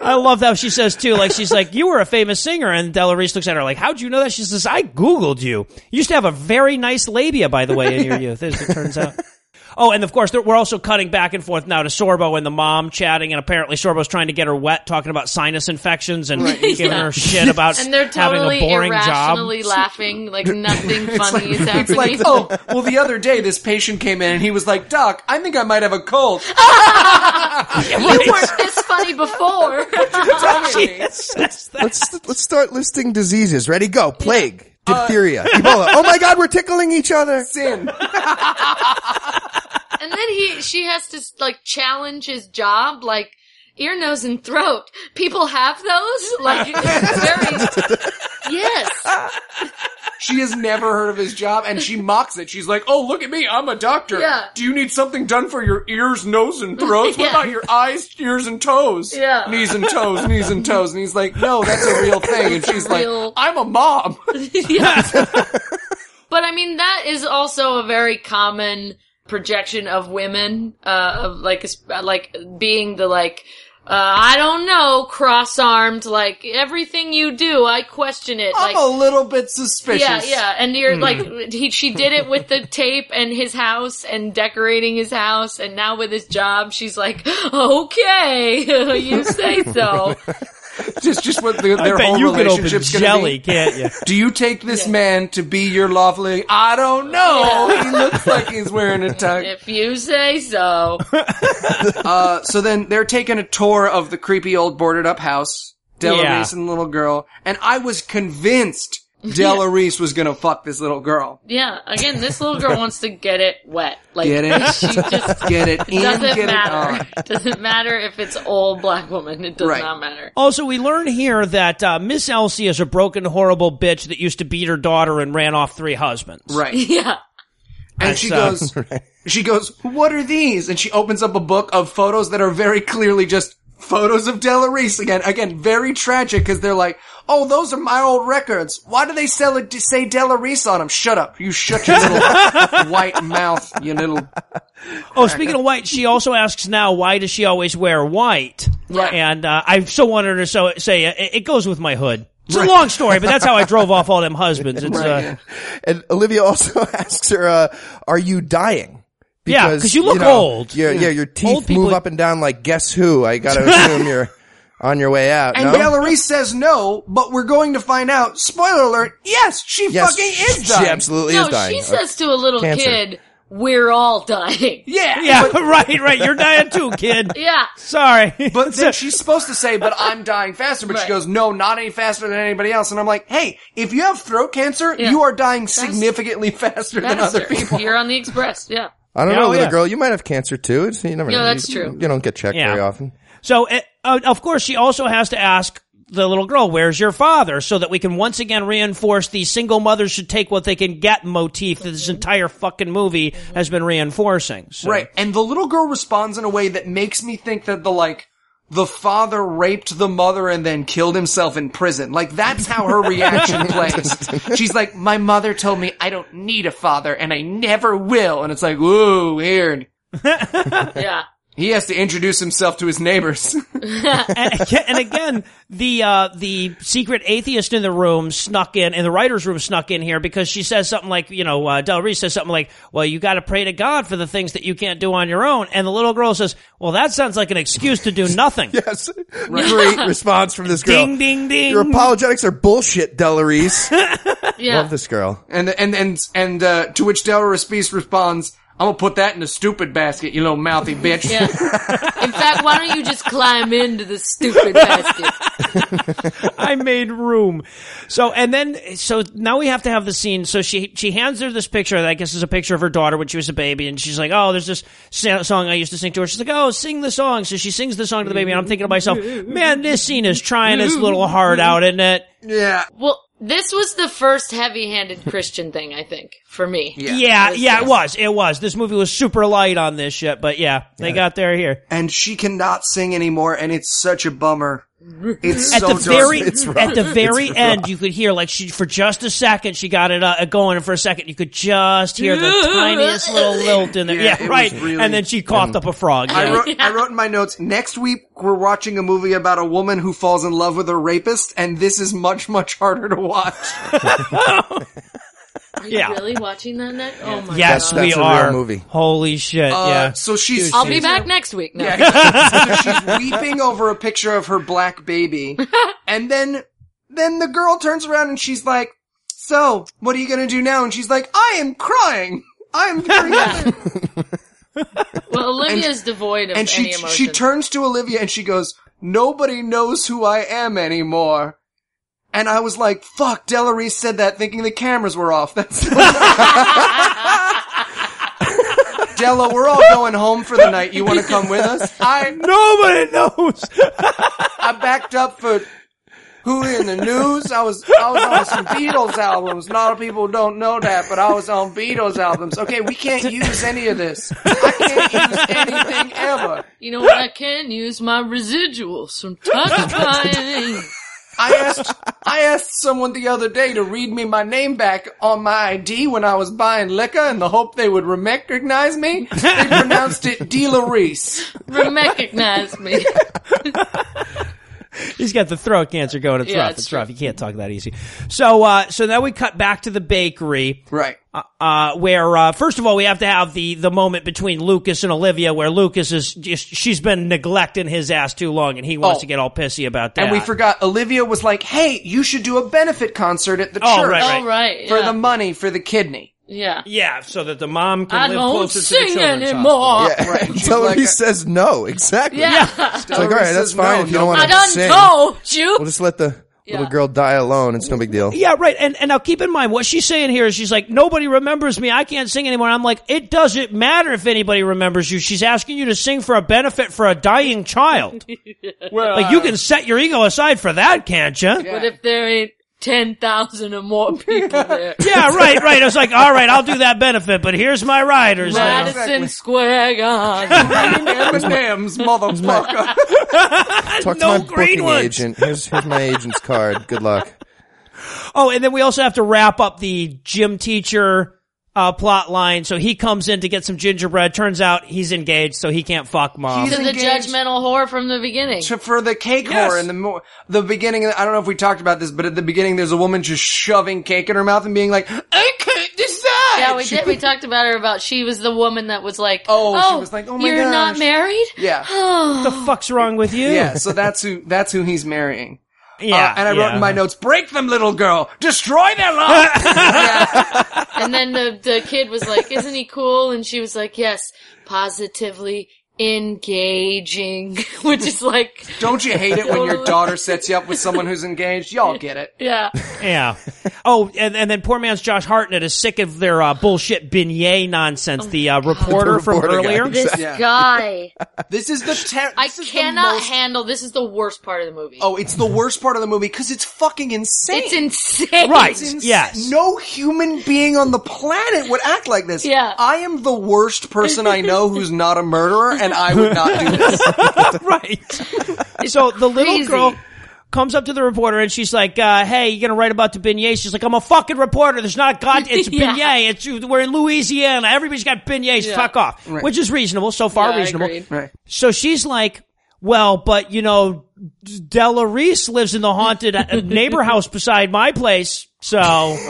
I love how she says too. Like she's like, "You were a famous singer," and Della Reese looks at her like, "How'd you know that?" She says, "I googled you. You used to have a very nice labia, by the way, in your youth." As it turns out. Oh, and of course, there- we're also cutting back and forth now to Sorbo and the mom chatting, and apparently Sorbo's trying to get her wet, talking about sinus infections and giving her shit about And they're totally having a boring job. irrationally laughing, like nothing funny is It's happening. like, oh, well, the other day this patient came in and he was like, Doc, I think I might have a cold. you weren't this funny before. Let's let's start listing diseases. Ready? Go. Plague, uh, diphtheria, Ebola. Oh my God, we're tickling each other. Sin. And then he, she has to like challenge his job, like ear, nose, and throat. People have those. Like it's very. yes. She has never heard of his job and she mocks it. She's like, oh, look at me. I'm a doctor. Yeah. Do you need something done for your ears, nose, and throats? What Yeah. about your eyes, ears, and toes? Yeah. Knees and toes, knees and toes. And he's like, no, that's a real thing. And she's like, real- I'm a mom. yeah. but I mean, that is also a very common projection of women, uh, of like, like being the like, uh, I don't know, cross-armed, like everything you do, I question it. I'm like, a little bit suspicious. yeah, yeah, and you're like, he, she did it with the tape and his house and decorating his house, and now with his job, she's like, okay, you say so. Just, just what the, I their bet whole you relationship's gonna jelly, be. can't you? Do you take this man to be your lawfully? I don't know. He looks like he's wearing a tux. If you say so. Uh, so then they're taking a tour of the creepy old boarded up house. Della Yeah. Reese and the little girl, and I was convinced Della Reese was gonna fuck this little girl. Yeah, again, this little girl wants to get it wet. Like, Get it? she just Get it in, doesn't get it matter. on. doesn't matter if it's old black woman. It does Right. not matter. Also, we learn here that uh, Miss Elsie is a broken, horrible bitch that used to beat her daughter and ran off three husbands. Right. Yeah. And That's, she uh, goes, she goes, what are these? And she opens up a book of photos that are very clearly just photos of Della Reese again. Again, very tragic because they're like, oh, those are my old records. Why do they sell it to say Della Reese on them? Shut up. You shut your little white mouth, you little. Oh, speaking of white, she also asks now, why does she always wear white? Right. And uh, I so wanted her to so, say, uh, it, it goes with my hood. It's a long story, but that's how I drove off all them husbands. It's, uh, And Olivia also asks her, uh, "Are you dying?" Yeah, 'cause you look old. Yeah, yeah, your teeth people- move up and down like guess who? I gotta assume you're on your way out. And no? Della says no, but we're going to find out. Spoiler alert. Yes, she yes, fucking is she dying. absolutely No, is dying. she says to a little cancer. kid, "We're all dying." Yeah. yeah, right, right. You're dying too, kid. Yeah. Sorry. But then she's supposed to say, but I'm dying faster. But she goes, no, not any faster than anybody else. And I'm like, hey, if you have throat cancer, Yeah. you are dying significantly faster than other people. You're on the express. Yeah. I don't Yeah, know, oh, little yeah. girl. You might have cancer too. It's, you never Yeah, know. that's You- true. You don't get checked Yeah. very often. So, uh, uh, of course, she also has to ask the little girl, "Where's your father?" So that we can once again reinforce the single mothers should take what they can get motif that this entire fucking movie has been reinforcing. So- Right. And the little girl responds in a way that makes me think that the like, the father raped the mother and then killed himself in prison. Like that's how her reaction plays. She's like, my mother told me I don't need a father and I never will. And it's like, whoa, weird. Yeah. He has to introduce himself to his neighbors. and, again- and again, the uh, the secret atheist in the room snuck in, in the writers' room snuck in here because she says something like, you know, uh, Del Reese says something like, "Well, you got to pray to God for the things that you can't do on your own," and the little girl says, "Well, that sounds like an excuse to do nothing." Yes. Great response from this girl. Ding, ding, ding. Your apologetics are bullshit, Della Reese. Yeah. Love this girl. and and and and uh, to which Del Respice responds, "I'm gonna put that in the stupid basket, you little mouthy bitch." Yeah. In fact, why don't you just climb into the stupid basket? I made room. So and then so now we have to have the scene. So she she hands her this picture that I guess is a picture of her daughter when she was a baby, and she's like, "Oh, there's this song I used to sing to her." She's like, "Oh, sing the song." So she sings the song to the baby, and I'm thinking to myself, "Man, this scene is trying its little heart out, isn't it?" yeah. Well, this was the first heavy-handed Christian thing, I think, for me. Yeah, This yeah, it was. It was. This movie was super light on this shit, but yeah, they got there here. And she cannot sing anymore, and it's such a bummer. It's At so the very It's at the very It's end, you could hear like she for just a second she got it uh, going, and for a second you could just hear the tiniest little lilt in there. Yeah, Yeah, right. really- and then she coughed up a frog. I yeah. wrote, I wrote in my notes, next week we're watching a movie about a woman who falls in love with a rapist, and this is much, much harder to watch. Are you Yeah. really watching that next? Oh my Yes, god. we That's a real are. movie. Holy shit! Uh, yeah. So she's, I'll be back next week. No. Yeah, so she's weeping over a picture of her black baby, and then, then the girl turns around and she's like, so, what are you gonna do now? And she's like, I am crying! I am very Well, Olivia's devoid of and any she emotion. she turns to Olivia and she goes, "Nobody knows who I am anymore." And I was like, "Fuck!" Della Reese said that thinking the cameras were off. That's Della, we're all going home for the night. You want to come with us? I Nobody knows. I backed up for who in the news. I was I was on some Beatles albums. A lot of people don't know that, but I was on Beatles albums. Okay, we can't use any of this. I can't use anything ever. you know what? I can use my residuals from touch buying. I asked I asked someone the other day to read me my name back on my ID when I was buying liquor in the hope they would recognize me. They pronounced it DeLaReese. Recognize me. He's got the throat cancer going. It's Yeah, rough. it's It's, rough. You can't talk that easy. So, uh, so now we cut back to the bakery. Right. uh, uh, where uh, first of all we have to have the the moment between Lucas and Olivia where Lucas is just she's been neglecting his ass too long and he wants Oh. to get all pissy about that. And we forgot Olivia was like, "Hey, you should do a benefit concert at the Oh, church right, All right. for yeah. the money for the kidney." Yeah. yeah, so that the mom can I live don't closer to the sing children's anymore. hospital. Yeah. Right. Until Like he a- says no. Exactly. Yeah. It's like, all right, that's fine no, if you no. don't want I to done sing. told you. We'll just let the little Yeah. girl die alone. It's no big deal. Yeah, right. And and now keep in mind what she's saying here is she's like nobody remembers me. I can't sing anymore. I'm like it doesn't matter if anybody remembers you. She's asking you to sing for a benefit for a dying child. Well, like you can set your ego aside for that, can't you? But if there ain't 10,000 or more people there. Yeah, right, right. I was like, all right, I'll do that benefit, but here's my riders. now. Madison Square Garden. M&M's, motherfucker. Talk No to my green booking ones. agent. Here's, here's my agent's card. Good luck. Oh, and then we also have to wrap up the gym teacher uh, plot line. So he comes in to get some gingerbread. Turns out he's engaged, so he can't fuck mom. He's to the engaged. judgmental whore from the beginning. to, for the cake Yes. whore in the mo- the beginning. I don't know if we talked about this, but at the beginning, there's a woman just shoving cake in her mouth and being like, "I can't decide." Yeah, we did. We talked about her about she was the woman that was like, Oh, "Oh, she was like, "Oh my god. you're not married." Yeah, what the fuck's wrong with you? yeah. So that's who that's who he's marrying. yeah. Uh, and I wrote in my notes, "Break them, little girl. Destroy their love." And then the the kid was like, "Isn't he cool?" And she was like, "Yes, positively engaging," which is like, Don't you hate it when your daughter sets you up with someone who's engaged? Y'all get it. yeah, Yeah. Oh, and, and then poor man's Josh Hartnett is sick of their uh, bullshit beignet nonsense. the uh, reporter from reporter guy. earlier. this Yeah. guy, This is the ter- I this is the cannot most- handle. This is the worst part of the movie. Oh, it's the worst part of the movie because it's fucking insane. it's insane. Right. It's ins- Yes. No human being on the planet would act like this. Yeah. I am the worst person I know who's not a murderer, and and I would not do this. right. So the little crazy. girl comes up to the reporter and she's like, uh, "Hey, you gonna write about the beignets?" She's like, "I'm a fucking reporter. There's not a god. It's a Yeah. beignet. It's we're in Louisiana. Everybody's got beignets. Yeah. Fuck off." Which is reasonable so far. Yeah, reasonable. Right. So she's like, "Well, but you know, Della Reese lives in the haunted uh, neighbor house beside my place, so."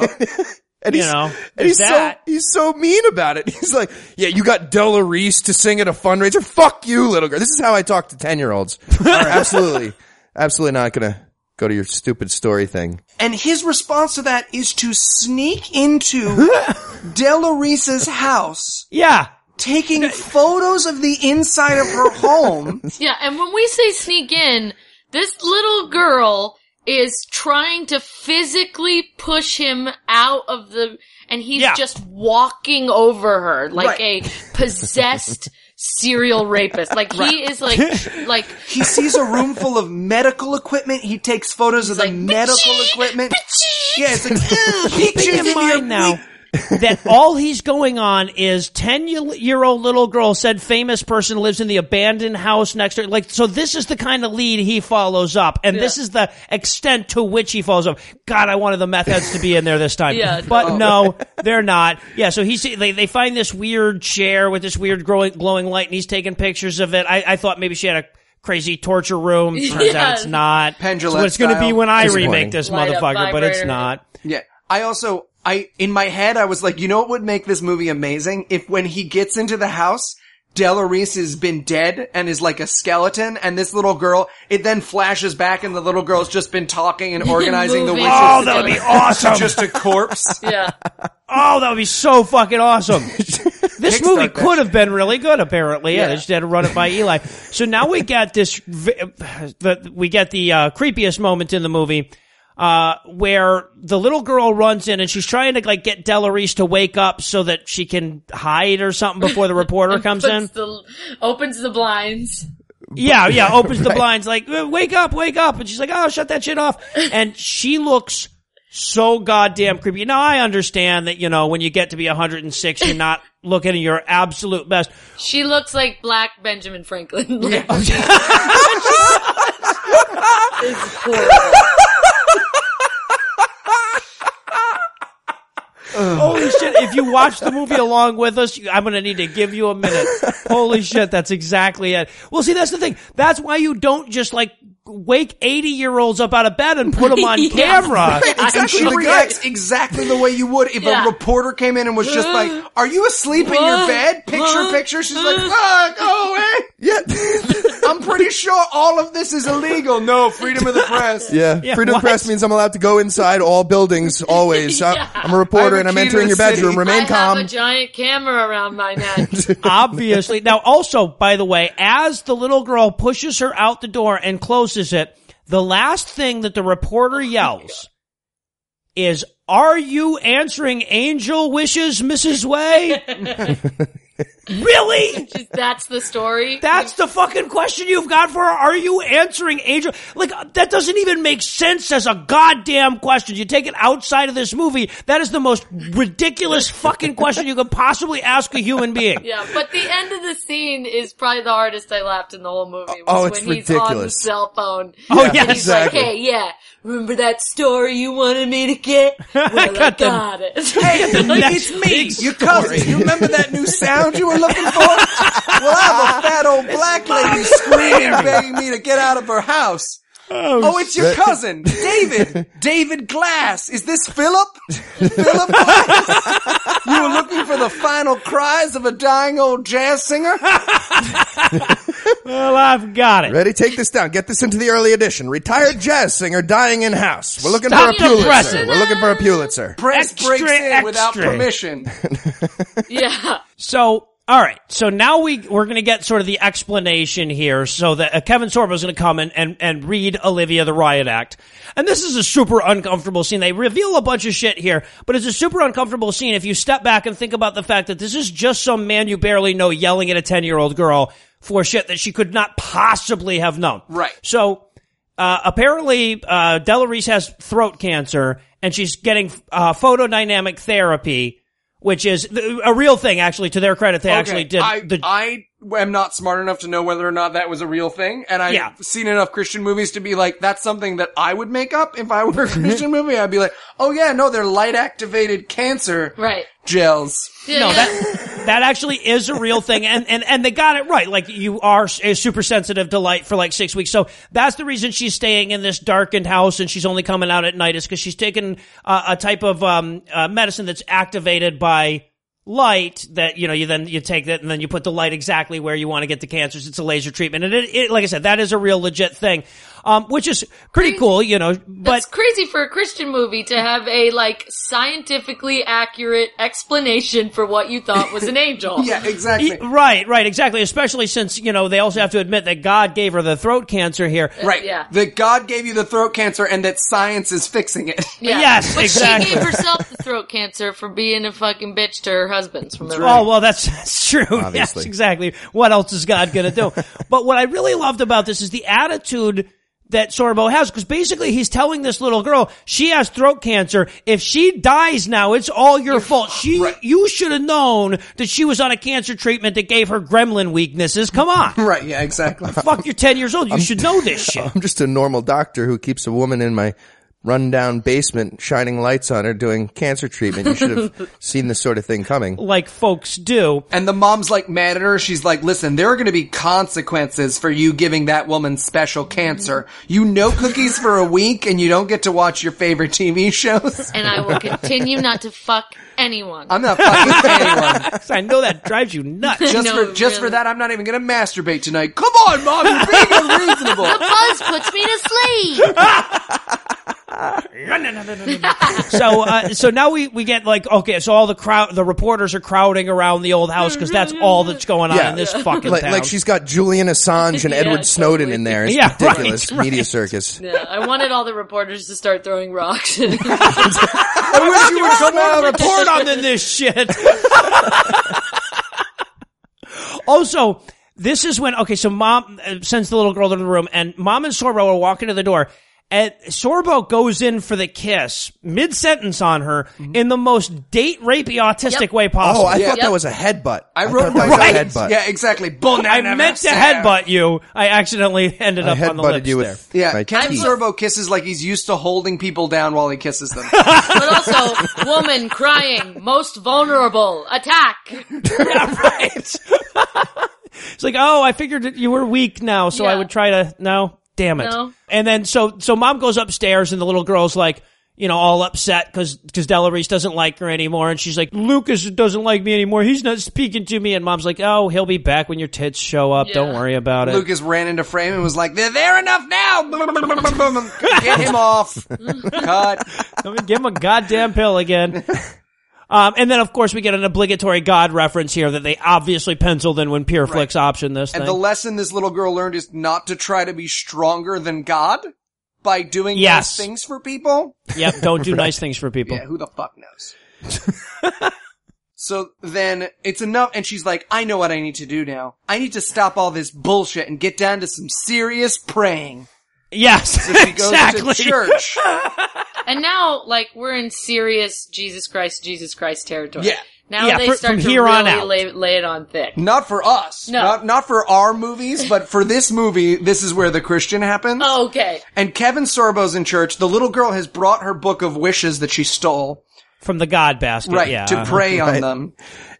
And You he's, know, and there's he's so he's so mean about it. He's like, "Yeah, you got Della Reese to sing at a fundraiser. Fuck you, little girl." This is how I talk to ten year olds. absolutely, absolutely not gonna go to your stupid story thing. And his response to that is to sneak into Della Reese's house, Yeah. taking photos of the inside of her home. Yeah, and when we say sneak in, this little girl is trying to physically push him out of the, and he's Yeah. just walking over her like Right. a possessed serial rapist. Like he is like, like, He sees a room full of medical equipment. He takes photos of the medical equipment. bitchy." Yeah, it's like, "Ugh, keeping pictures in your mind now that all he's going on is 10 year old little girl said famous person lives in the abandoned house next to Like, so this is the kind of lead he follows up. And this is the extent to which he follows up. God, I wanted the meth heads to be in there this time. Yeah, but no, they're not. Yeah. So he's, they, they find this weird chair with this weird growing, glowing light and he's taking pictures of it. I, I thought maybe she had a crazy torture room. Turns out it's not. Pendulum It's it's going to be when I remake this Light motherfucker, but it's not. Yeah. I also, I, in my head, I was like, you know what would make this movie amazing? If when he gets into the house, Della Reese has been dead and is like a skeleton, and this little girl, it then flashes back and the little girl's just been talking and organizing the Moving. wishes. Oh, that would be awesome. Just a corpse. yeah. Oh, that would be so fucking awesome. this movie that could have been really good, apparently. Yeah, Yeah. they just had to run it by Eli. So now we got this, vi- the, we get the uh, creepiest moment in the movie, uh, where the little girl runs in and she's trying to like get Della Reese to wake up so that she can hide or something before the reporter comes in. The, opens the blinds. Yeah, yeah, opens the blinds like, "Uh, wake up, wake up. And she's like, oh, shut that shit off. And she looks so goddamn creepy. Now I understand that, you know, when you get to be 106, you're not looking at your absolute best. She looks like Black Benjamin Franklin. Like, it's horrible. Holy shit. If you watch the movie along with us, you- I'm going to need to give you a minute. Holy shit. That's exactly it. Well, see, that's the thing. That's why you don't just like wake 80 year olds up out of bed and put them on Yeah. camera. And she reacts exactly the way you would if Yeah. a reporter came in and was just like, "Are you asleep in your bed?" Picture, picture. She's like, "Fuck, go away." Yeah, I'm pretty sure all of this is illegal. No, freedom of the press. yeah. Yeah, Freedom what? of the press means I'm allowed to go inside all buildings always. I- Yeah. I'm a reporter I have and I'm entering the your bedroom. Remain I calm. have a giant camera around my neck. Obviously. Now, also, by the way, as the little girl pushes her out the door and closes it, the last thing that the reporter yells is, are you answering angel wishes, Mrs. Way? really? That's the story. That's the fucking question you've got for her. Are you answering angel? Like, uh, that doesn't even make sense as a goddamn question. You take it outside of this movie, that is the most ridiculous fucking question you could possibly ask a human being. Yeah, but the end of the scene is probably the hardest I laughed in the whole movie. Was Oh, it's when he's on the ridiculous. cell phone. Oh, and yeah, he's exactly. like, "Hey, yeah, remember that story you wanted me to get? Well, I got got, the- it." Hey, next it's me, big your cousin. You remember that new sound you were looking for? Well, I have a fat old black lady screaming, begging me to get out of her house. Oh, oh it's your cousin, David. David Glass. Is this Philip? Philip Glass? You were looking for the final cries of a dying old jazz singer? Well, I've got it. Ready? Take this down. Get this into the early edition. Retired jazz singer dying in house. We're looking Stop for a Pulitzer. pressing. We're looking for a Pulitzer. Press Extra, breaks in without permission. yeah. So, all right. So now we we're going to get sort of the explanation here. So that uh, Kevin Sorbo is going to come and, and and read Olivia the Riot Act, and this is a super uncomfortable scene. They reveal a bunch of shit here, but it's a super uncomfortable scene if you step back and think about the fact that this is just some man you barely know yelling at a ten year old girl for shit that she could not possibly have known. Right. So uh, apparently, uh, Della Reese has throat cancer, and she's getting uh, photodynamic therapy, which is a real thing. Actually, to their credit, they actually did. I, the, I am not smart enough to know whether or not that was a real thing, and I've Yeah. seen enough Christian movies to be like, that's something that I would make up if I were a Christian movie. I'd be like, oh yeah, no, they're light activated cancer Right. gels. Yeah, No, yeah. that that actually is a real thing, and and and they got it right. Like you are s- super sensitive to light for like six weeks, so that's the reason she's staying in this darkened house, and she's only coming out at night is because she's taking uh, a type of um, uh, medicine that's activated by light that you know you then you take that and then you put the light exactly where you want to get the cancers. It's a laser treatment. And it, it like i said that is a real legit thing um which is pretty cool you know but That's crazy for a Christian movie to have a like scientifically accurate explanation for what you thought was an angel. Yeah, exactly. Right, right, exactly. Especially since, you know, they also have to admit that God gave her the throat cancer here. Right. Yeah. That God gave you the throat cancer and that science is fixing it. Yeah. Yes, but exactly. she gave herself the throat cancer for being a fucking bitch to her husbands. From the Oh, well, that's, that's true. Yes, exactly. What else is God gonna do? but what I really loved about this is the attitude that Sorbo has, because basically he's telling this little girl, she has throat cancer. If she dies now, it's all your fault. She, you should have known that she was on a cancer treatment that gave her gremlin weaknesses. Come on. Right, yeah, exactly. Fuck, you're 10 years old. You should know this shit. I'm just a normal doctor who keeps a woman in my rundown basement shining lights on her doing cancer treatment. You should have seen this sort of thing coming. Like folks do. And the mom's like mad at her. She's like, listen, there are going to be consequences for you giving that woman special cancer. You know cookies for a week and you don't get to watch your favorite TV shows. And I will continue not to fuck anyone. I'm not fucking anyone. I know that drives you nuts. Just No, for, just for that, I'm not even going to masturbate tonight. Come on, mom, you're being unreasonable. The buzz puts me to sleep. so uh, so now we we get like okay so all the crowd the reporters are crowding around the old house because that's all that's going on Yeah. in this fucking Like, town. like she's got Julian Assange and Yeah, Edward Snowden in there. It's Yeah, right, ridiculous. right. Media circus. Yeah, I wanted all the reporters to start throwing rocks. I wish you would come on and report on this shit. also, this is when okay, so mom uh, sends the little girl to the room, and mom and Sorbo are walking to the door. And Sorbo goes in for the kiss, mid sentence on her, in the most date rapey autistic Yep. way possible. Oh, I thought Yep. that was a headbutt. I wrote thought that down was a headbutt. Yeah, exactly. Bull I meant to headbutt you. I accidentally ended I up on the headbutted lips you there. with Yeah, my Kevin teeth. Sorbo kisses like he's used to holding people down while he kisses them. but also, woman crying, most vulnerable, attack. yeah, right. it's like, oh, I figured that you were weak now, so I Yeah. would try to. No, damn it. No. And then so so mom goes upstairs, and the little girl's like. You know, all upset because because Della Reese doesn't like her anymore, and she's like, "Lucas doesn't like me anymore. He's not speaking to me." And mom's like, "Oh, he'll be back when your tits show up. Don't worry about it." Lucas ran into frame and was like, they're there enough now! Get him off. Cut. Let me give him a goddamn pill again. Um, and then, of course, we get an obligatory God reference here that they obviously penciled in when Pure Flix optioned this thing. And the lesson this little girl learned is not to try to be stronger than God by doing Yes. nice things for people. yep, don't do nice things for people. Yeah, who the fuck knows? so then it's enough, and she's like, I know what I need to do now. I need to stop all this bullshit and get down to some serious praying. Yes, So she goes exactly. to church. And now, like, we're in serious Jesus Christ, Jesus Christ territory. Yeah. Now Yeah, they fr- start from to here really on out. Lay, lay it on thick. Not for us. No. Not, not for our movies, but for this movie, this is where the Christian happens. Oh, okay. And Kevin Sorbo's in church. The little girl has brought her book of wishes that she stole. From the God basket, right yeah. to uh-huh. pray on Right. them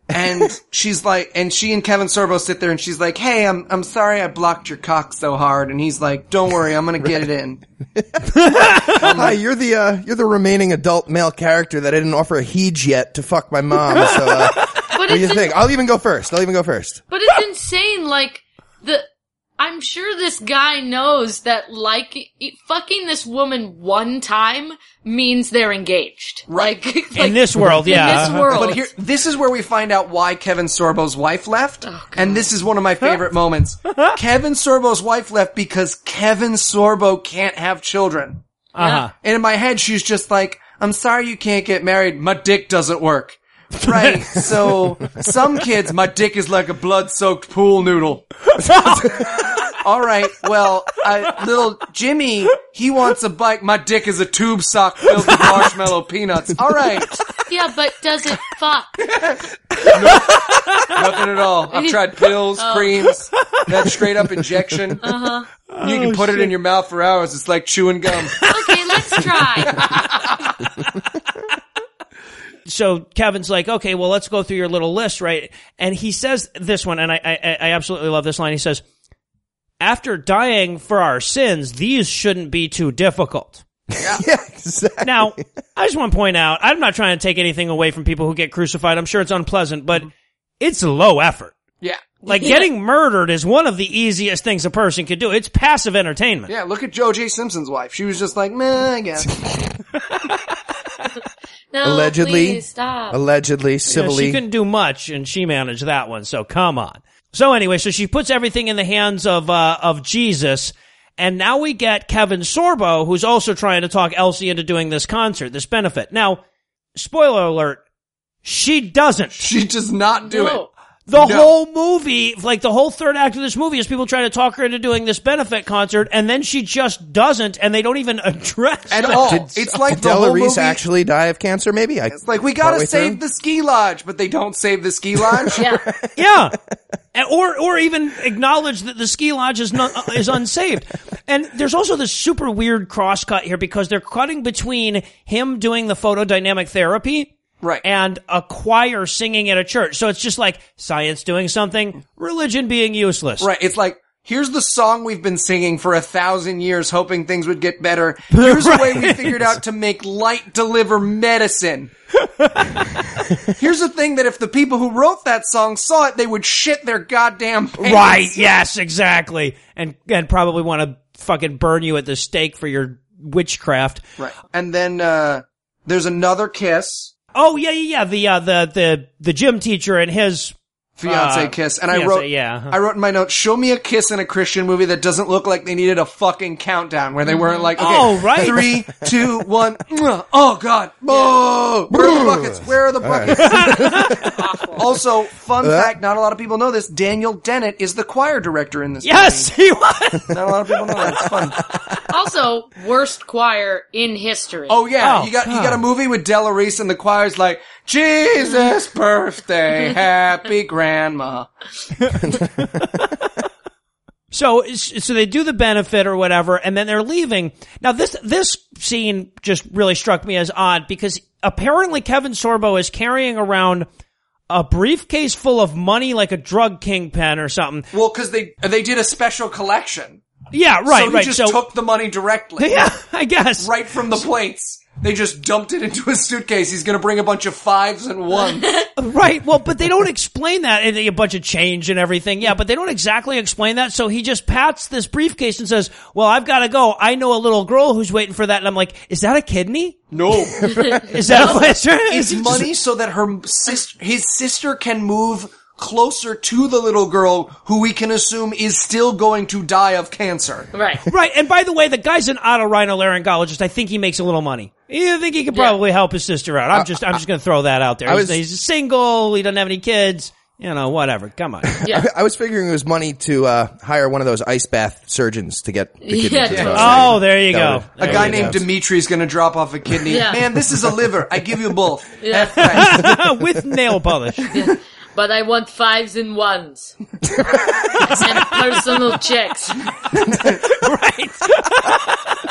and she's like and she and kevin sorbo sit there and she's like hey i'm i'm sorry i blocked your cock so hard and he's like don't worry i'm gonna get it in Hi, you're the uh, you're the remaining adult male character that I didn't offer a heej yet to fuck my mom. So uh, But what do you it's, think? I'll even go first. I'll even go first. but it's insane. Like the, I'm sure this guy knows that like e- fucking this woman one time means they're engaged. Like, like In this world, yeah. in this world. but here this is where we find out why kevin sorbo's wife left and this is one of my favorite moments kevin sorbo's wife left because kevin sorbo can't have children Uh-huh. and in my head she's just like i'm sorry you can't get married my dick doesn't work Right, so some kids, my dick is like a blood-soaked pool noodle. All right, well, I, little Jimmy, he wants a bike. My dick is a tube sock filled with marshmallow peanuts. All right, Yeah, but does it fuck? Nothing at all. I've tried pills, creams, that straight up injection. Uh-huh. You can put it in your mouth for hours. It's like chewing gum. Okay, let's try. So Kevin's like, okay, well, let's go through your little list, right? And he says this one, and I, I, I absolutely love this line. He says, after dying for our sins, these shouldn't be too difficult. yeah, exactly. Now, I just want to point out, I'm not trying to take anything away from people who get crucified. I'm sure it's unpleasant, but mm-hmm. it's low effort. Yeah. Like getting murdered is one of the easiest things a person could do. It's passive entertainment. Yeah, look at O.J. Simpson's wife. She was just like, meh, I guess. No, Allegedly. please stop. Allegedly, You know, civilly. she couldn't do much, and she managed that one. So come on. So anyway, so she puts everything in the hands of uh, of Jesus, and now we get Kevin Sorbo, who's also trying to talk Elsie into doing this concert, this benefit. Now, spoiler alert: she doesn't. She does not do it. No. The No. whole movie, like the whole third act of this movie, is people trying to talk her into doing this benefit concert, and then she just doesn't, and they don't even address At it. all. It's like Did the whole Reese movie. actually die of cancer? Maybe. I, It's like we gotta save through? the ski lodge, but they don't save the ski lodge. Yeah. Yeah. Or, or even acknowledge that the ski lodge is not, uh, is unsaved. And there's also this super weird cross cut here because they're cutting between him doing the photodynamic therapy Right. and a choir singing at a church. So it's just like science doing something, religion being useless. Right. It's like, here's the song we've been singing for a thousand years, hoping things would get better. Here's a way we figured out to make light deliver medicine. here's the thing that if the people who wrote that song saw it, they would shit their goddamn pants. Right. Yes, exactly. And, and probably want to fucking burn you at the stake for your witchcraft. Right. And then, uh, there's another kiss. Oh yeah, yeah, yeah. The uh, the the the gym teacher and his Fiance Uh, kiss. And I wrote, yeah, uh-huh. I wrote in my notes, show me a kiss in a Christian movie that doesn't look like they needed a fucking countdown where they weren't like, okay, Oh, right. three, two, one, oh god, oh, where are the buckets? Where are the buckets? also, fun fact, not a lot of people know this, Daniel Dennett is the choir director in this movie. yes, he was. Not a lot of people know that. It's fun. Also, worst choir in history. Oh yeah, Oh, you got you got a movie with Della Reese and the choir's like Jesus birthday, happy grandma. So so they do the benefit or whatever, and then they're leaving. Now this this scene just really struck me as odd because apparently Kevin Sorbo is carrying around a briefcase full of money like a drug kingpin or something. Well, because they they did a special collection, Yeah, right, so he right. just so took the money directly. yeah, I guess. right from the plates. They just dumped it into a suitcase. He's gonna bring a bunch of fives and ones. Right. Well, but they don't explain that and a bunch of change and everything. Yeah, but they don't exactly explain that. So he just pats this briefcase and says, "Well, I've got to go. I know a little girl who's waiting for that." And I'm like, "Is that a kidney? No, Is that a plaster? it's Is money so that her sister, his sister, can move closer to the little girl who we can assume is still going to die of cancer. Right. Right. And by the way, the guy's an otorhinolaryngologist. I think he makes a little money. Yeah, I think he could probably help his sister out. I'm just, I'm just going to throw that out there. I He's, was- he's single. He doesn't have any kids. You know, whatever. Come on. Yeah. I was figuring it was money to uh, hire one of those ice bath surgeons to get the kidneys Yeah, as totally. well. Oh, there you That go. would- A There guy you named go. Dimitri is going to drop off a kidney. Yeah. Man, this is a liver. I give you both. Yeah. F price. With nail polish. But I want fives and ones. and personal checks. right.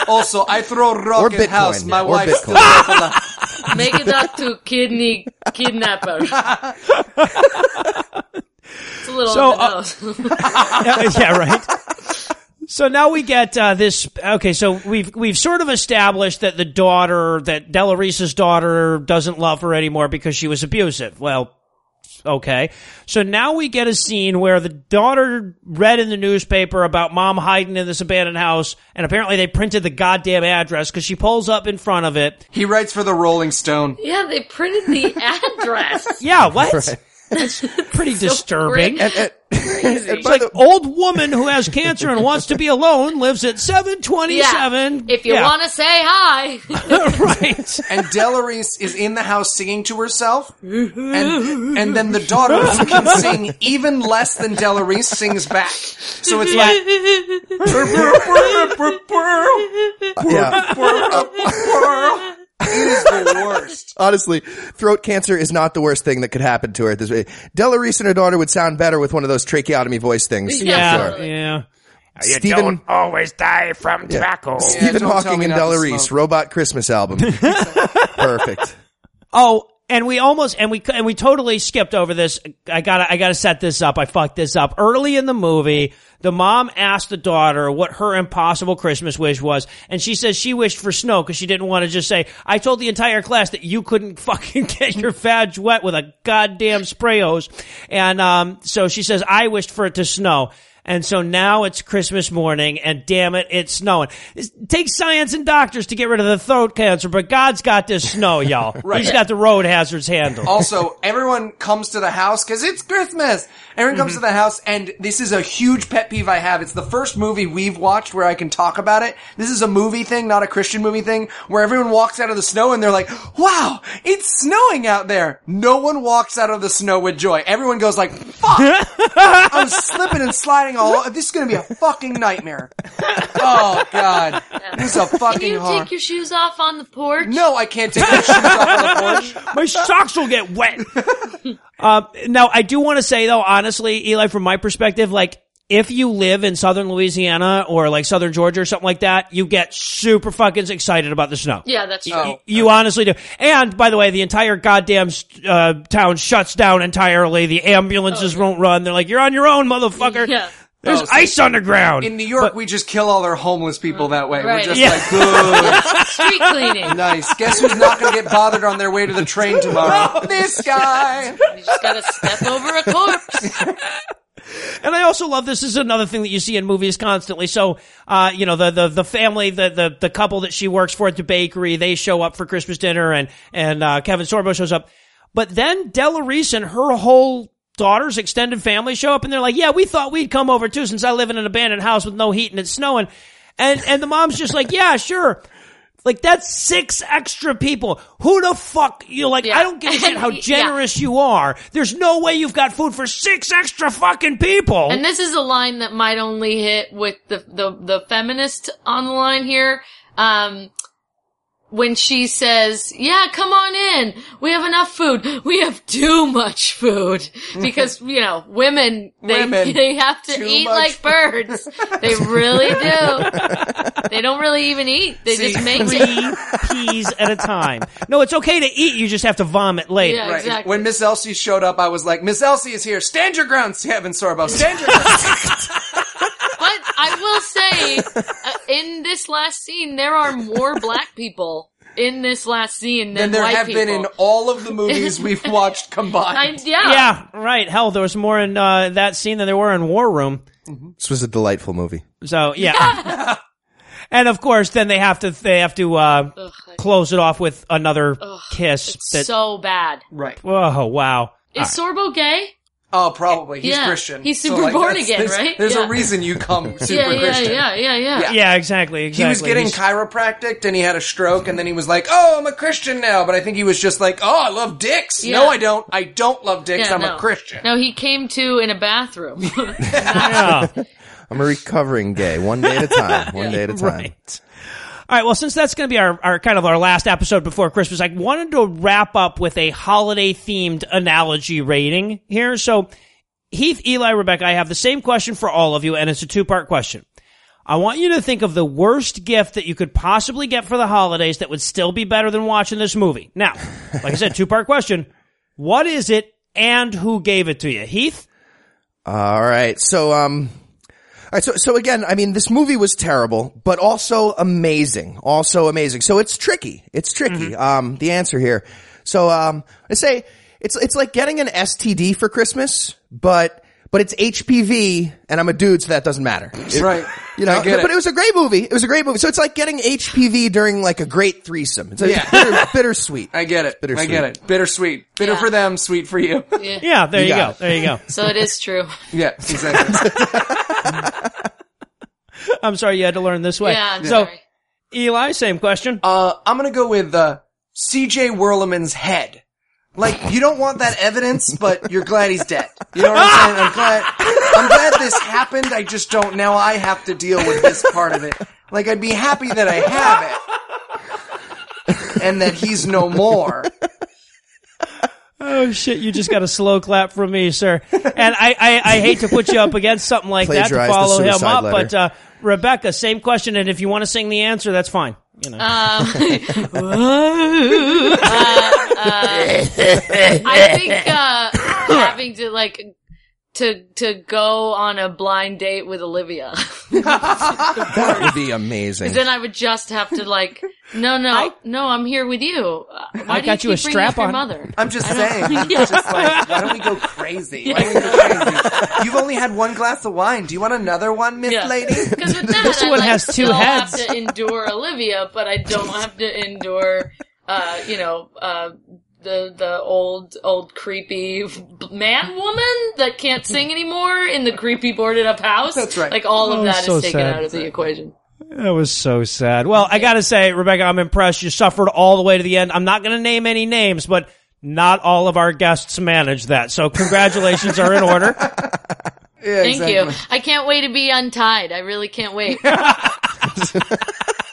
Also, I throw rock Or at Bitcoin. house. My Or wife's Bitcoin. still. Make it up to kidney kidnapper. it's a little So, on the uh, nose. yeah, yeah, right. So now we get uh, this. Okay, so we've we've sort of established that the daughter, that Della Reese's daughter, doesn't love her anymore because she was abusive. Well, okay. So now we get a scene where the daughter read in the newspaper about mom hiding in this abandoned house, and apparently they printed the goddamn address because she pulls up in front of it. He writes for the Rolling Stone. yeah, they printed the address. Yeah, what? That's pretty disturbing. And- and- Crazy. It's like old woman who has cancer and wants to be alone lives at seven twenty seven. If you want to say hi. right? And Della Reese is in the house singing to herself. And, and then the daughter, who can sing even less than Della Reese, sings back. So it's like, yeah. It is the worst. Honestly, throat cancer is not the worst thing that could happen to her at this way. Della Reese and her daughter would sound better with one of those tracheotomy voice things. Yeah. Sure. Yeah. You Stephen, always die from tobacco. Stephen don't Hawking and not to Della Reese. Robot Christmas album. Perfect. Oh, and we almost and we and we totally skipped over this. I gotta I gotta set this up. I fucked this up early in the movie. The mom asked the daughter what her impossible Christmas wish was, and she says she wished for snow because she didn't want to just say, "I told the entire class that you couldn't fucking get your vag wet with a goddamn spray hose," and um, so she says, "I wished for it to snow." And so now it's Christmas morning, and damn it, it's snowing. It takes science and doctors to get rid of the throat cancer, but God's got this snow, y'all. He's got the road hazards handled. Also, everyone comes to the house because it's Christmas. Everyone comes mm-hmm. to the house, and this is a huge pet peeve I have. It's the first movie we've watched where I can talk about it. This is a movie thing, not a Christian movie thing, where everyone walks out of the snow and they're like, "Wow, it's snowing out there." No one walks out of the snow with joy. Everyone goes like, "Fuck, I was slipping and sliding all. This is gonna be a fucking nightmare." Oh god, this is a fucking. Can you horror. take your shoes off on the porch? no, I can't take my shoes off on the porch. My socks will get wet. um, now, I do want to say though, honestly, Eli, from my perspective, like, if you live in southern Louisiana or like southern Georgia or something like that, you get super fucking excited about the snow. Yeah, that's true. Y- You honestly do. And by the way, the entire goddamn uh, town shuts down entirely. The ambulances won't run. They're like, "You're on your own, motherfucker." Yeah. There's Oh, so- ice on the ground. In New York, we just kill all our homeless people that way. We're Right. just Yeah. like, good, Street cleaning. nice. Guess who's not going to get bothered on their way to the train tomorrow? this guy. You just gotta step over a corpse. And I also love this. this is another thing that you see in movies constantly. So, uh, you know, the, the, the family, the, the, the couple that she works for at the bakery, they show up for Christmas dinner and, and, uh, Kevin Sorbo shows up. But then Della Reese and her whole daughter's extended family show up and they're like, yeah, we thought we'd come over too since I live in an abandoned house with no heat and it's snowing. And, and the mom's just like, yeah, sure. Like that's six extra people. Who the fuck you know, like? Yeah. I don't give a shit how Yeah. generous you are. There's no way you've got food for six extra fucking people. And this is a line that might only hit with the the, the feminist on the line here. Um, when she says, "Yeah, come on in. We have enough food. We have too much food because you know women they Women. they have to eat much like birds. they really do. They don't really even eat. They See, just make it. three peas at a time. No, it's okay to eat. You just have to vomit later. Yeah. Right. Exactly. When Miss Elsie showed up, I was like, Miss Elsie is here. Stand your ground, Kevin Sorbo. Stand your ground. But I will say, uh, in this last scene, there are more black people in this last scene than and there white have people. been in all of the movies we've watched I, combined. yeah. Yeah, right. Hell, there was more in uh, that scene than there were in War Room. This was a delightful movie. So yeah. and of course, then they have to they have to uh, Ugh, close it off with another kiss. it's That so bad. Right. oh wow. Is Sorbo gay? Oh, probably. He's Yeah. Christian. He's So, super like, born again, there's, right? There's Yeah. a reason you come super yeah, yeah, Christian. yeah, yeah, yeah, Yeah. Yeah, exactly. Exactly. He was getting He's- chiropractic and he had a stroke and then he was like, "Oh, I'm a Christian now." But I think he was just like, "Oh, I love dicks." Yeah. No, I don't. I don't love dicks. Yeah, I'm no. a Christian. No, he came to in a bathroom. yeah. I'm a recovering gay, one day at a time. One day at a time. Right. All right. Well, since that's going to be our, our kind of our last episode before Christmas, I wanted to wrap up with a holiday themed analogy rating here. So, Heath, Eli, Rebecca, I have the same question for all of you, and it's a two part question. I want you to think of the worst gift that you could possibly get for the holidays that would still be better than watching this movie. Now, like I said, two part question. What is it and who gave it to you? Heath? All right. So, um, right. So, so again, I mean, this movie was terrible, but also amazing. Also amazing. So it's tricky. It's tricky. Um, the answer here. So, um, I say it's, it's like getting an STD for Christmas, but, but it's HPV and I'm a dude, so that doesn't matter. It- Right. You know, I get but it. it was a great movie. It was a great movie. So it's like getting HPV during like a great threesome. It's, like Yeah. bitter, bittersweet. I get it. I Bittersweet. get it. Bittersweet. Bitter Yeah. for them, sweet for you. yeah. Yeah, there you, You go. it. There you go. So it is true. yeah, exactly. I'm sorry you had to learn this way. Yeah, I'm so, sorry. Eli, same question. uh, I'm gonna go with uh, C.J. Werleman's head. Like you don't want that evidence, but you're glad he's dead. You know what I'm saying? I'm glad. I'm glad this happened. I just don't. Now I have to deal with this part of it. Like I'd be happy that I have it. and that he's no more. Oh shit! You just got a slow clap from me, sir. And I, I, I hate to put you up against something like that to follow him up, letter. but uh, Rebecca, same question. And if you want to sing the answer, that's fine. You know. I think uh, having to like to to go on a blind date with Olivia. That would be amazing. then I would just have to like, no, no, no, I'm here with you. Uh, Why I do got you you a keep bringing up strap your on. mother? I'm just saying. Just like, why don't we go crazy? Why don't we go crazy? You've only had one glass of wine. Do you want another one, Miss Yeah. Lady? Because with that, This I one like, has two still heads. have to endure Olivia, but I don't have to endure, uh, you know, uh, the the old old creepy man woman that can't sing anymore in the creepy boarded up house. That's right. Like all of Oh, that is so taken sad. out of the equation. That was so sad. Well, I gotta say, Rebecca, I'm impressed. You suffered all the way to the end. I'm not gonna name any names, but not all of our guests managed that. So congratulations are in order. Yeah, Thank exactly. you. I can't wait to be untied. I really can't wait.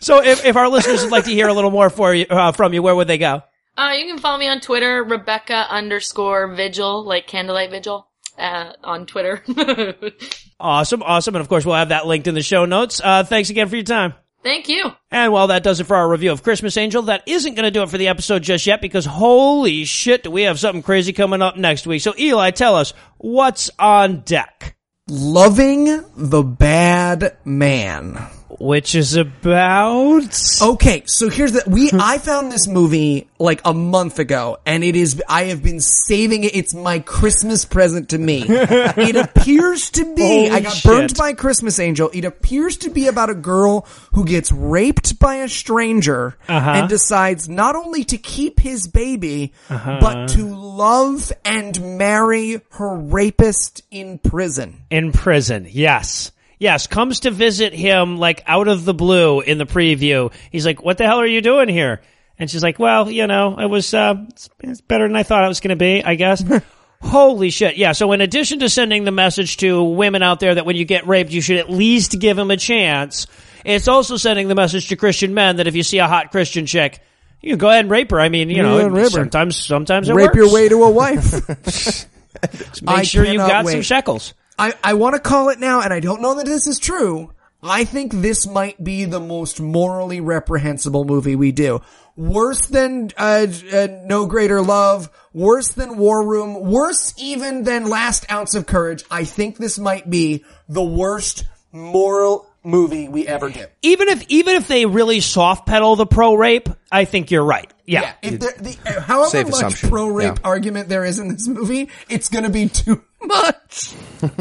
So if, if our listeners would like to hear a little more for you, uh, from you, where would they go? Uh, you can follow me on Twitter, Rebecca underscore vigil, like candlelight vigil, uh, on Twitter. Awesome, awesome. And of course, we'll have that linked in the show notes. Uh, thanks again for your time. Thank you. And while that does it for our review of Christmas Angel, that isn't going to do it for the episode just yet because holy shit, do we have something crazy coming up next week. So Eli, tell us what's on deck, Loving the Bad Man. Which is about. Okay, so here's the we I found this movie like a month ago and it is I have been saving it. It's my Christmas present to me. it appears to be Holy I got burned shit. by a Christmas angel. It appears to be about a girl who gets raped by a stranger Uh-huh. and decides not only to keep his baby Uh-huh. but to love and marry her rapist in prison. in prison. Yes. Yes, comes to visit him like out of the blue in the preview. He's like, "What the hell are you doing here?" And she's like, "Well, you know, it was uh, it's, it's better than I thought it was going to be, I guess." Holy shit. Yeah, so in addition to sending the message to women out there that when you get raped, you should at least give them a chance, it's also sending the message to Christian men that if you see a hot Christian chick, you can go ahead and rape her. I mean, you know, sometimes sometimes it Rape works. your way to a wife. Make I sure you cannot got some shekels. I, I want to call it now, and I don't know that this is true. I think this might be the most morally reprehensible movie we do. Worse than uh, uh, No Greater Love, worse than War Room, worse even than Last Ounce of Courage. I think this might be the worst moral movie we ever do. even if even if they really soft pedal the pro rape, I think you're right. Yeah. If there, the, uh, however Safe much assumption. pro rape Yeah. argument there is in this movie, it's gonna be too much.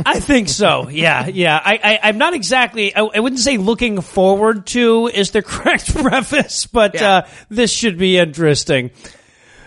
I think so. Yeah, yeah. I, I I'm not exactly. I, I wouldn't say looking forward to is the correct preface, but uh, this should be interesting.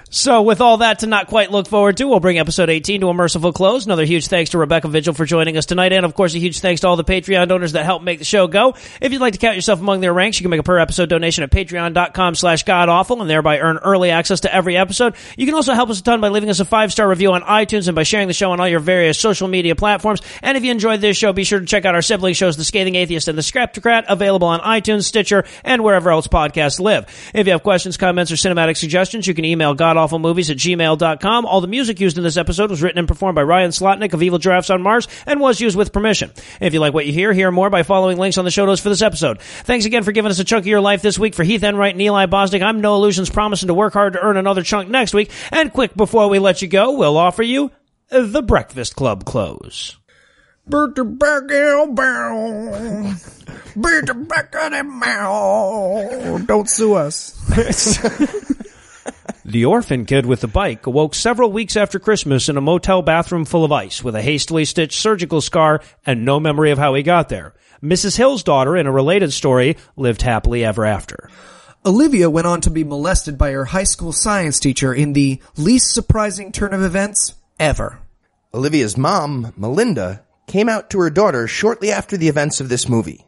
So, with all that to not quite look forward to, we'll bring episode 18 to a merciful close. Another huge thanks to Rebecca Vigil for joining us tonight, and of course, a huge thanks to all the Patreon donors that help make the show go. If you'd like to count yourself among their ranks, you can make a per episode donation at patreon.com slash godawful and thereby earn early access to every episode. You can also help us a ton by leaving us a five star review on iTunes and by sharing the show on all your various social media platforms. And if you enjoyed this show, be sure to check out our sibling shows, The Scathing Atheist and The Skeptocrat, available on iTunes, Stitcher, and wherever else podcasts live. If you have questions, comments, or cinematic suggestions, you can email godawfulmovies at gmail.com. All the music used in this episode was written and performed by Ryan Slotnick of Evil Giraffes on Mars and was used with permission. If you like what you hear, hear more by following links on the show notes for this episode. Thanks again for giving us a chunk of your life this week. For Heath Enright and Eli Bosnick, I'm Noah Lugeons promising to work hard to earn another chunk next week. And quick before we let you go, we'll offer you the Breakfast Club close. Bert the back in bow. Bert the back in the mouth. Don't sue us. The orphan kid with the bike awoke several weeks after Christmas in a motel bathroom full of ice with a hastily stitched surgical scar and no memory of how he got there. Mrs. Hill's daughter, in a related story, lived happily ever after. Olivia went on to be molested by her high school science teacher in the least surprising turn of events ever. Olivia's mom, Melinda, came out to her daughter shortly after the events of this movie.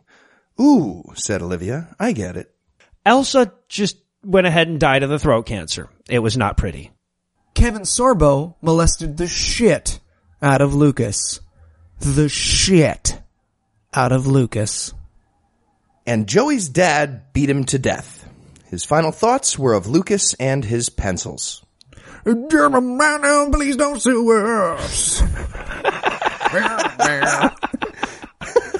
Ooh, said Olivia, I get it. Elsa just went ahead and died of the throat cancer. It was not pretty. Kevin Sorbo molested the shit out of Lucas. The shit out of Lucas. And Joey's dad beat him to death. His final thoughts were of Lucas and his pencils. German man, please don't sue us.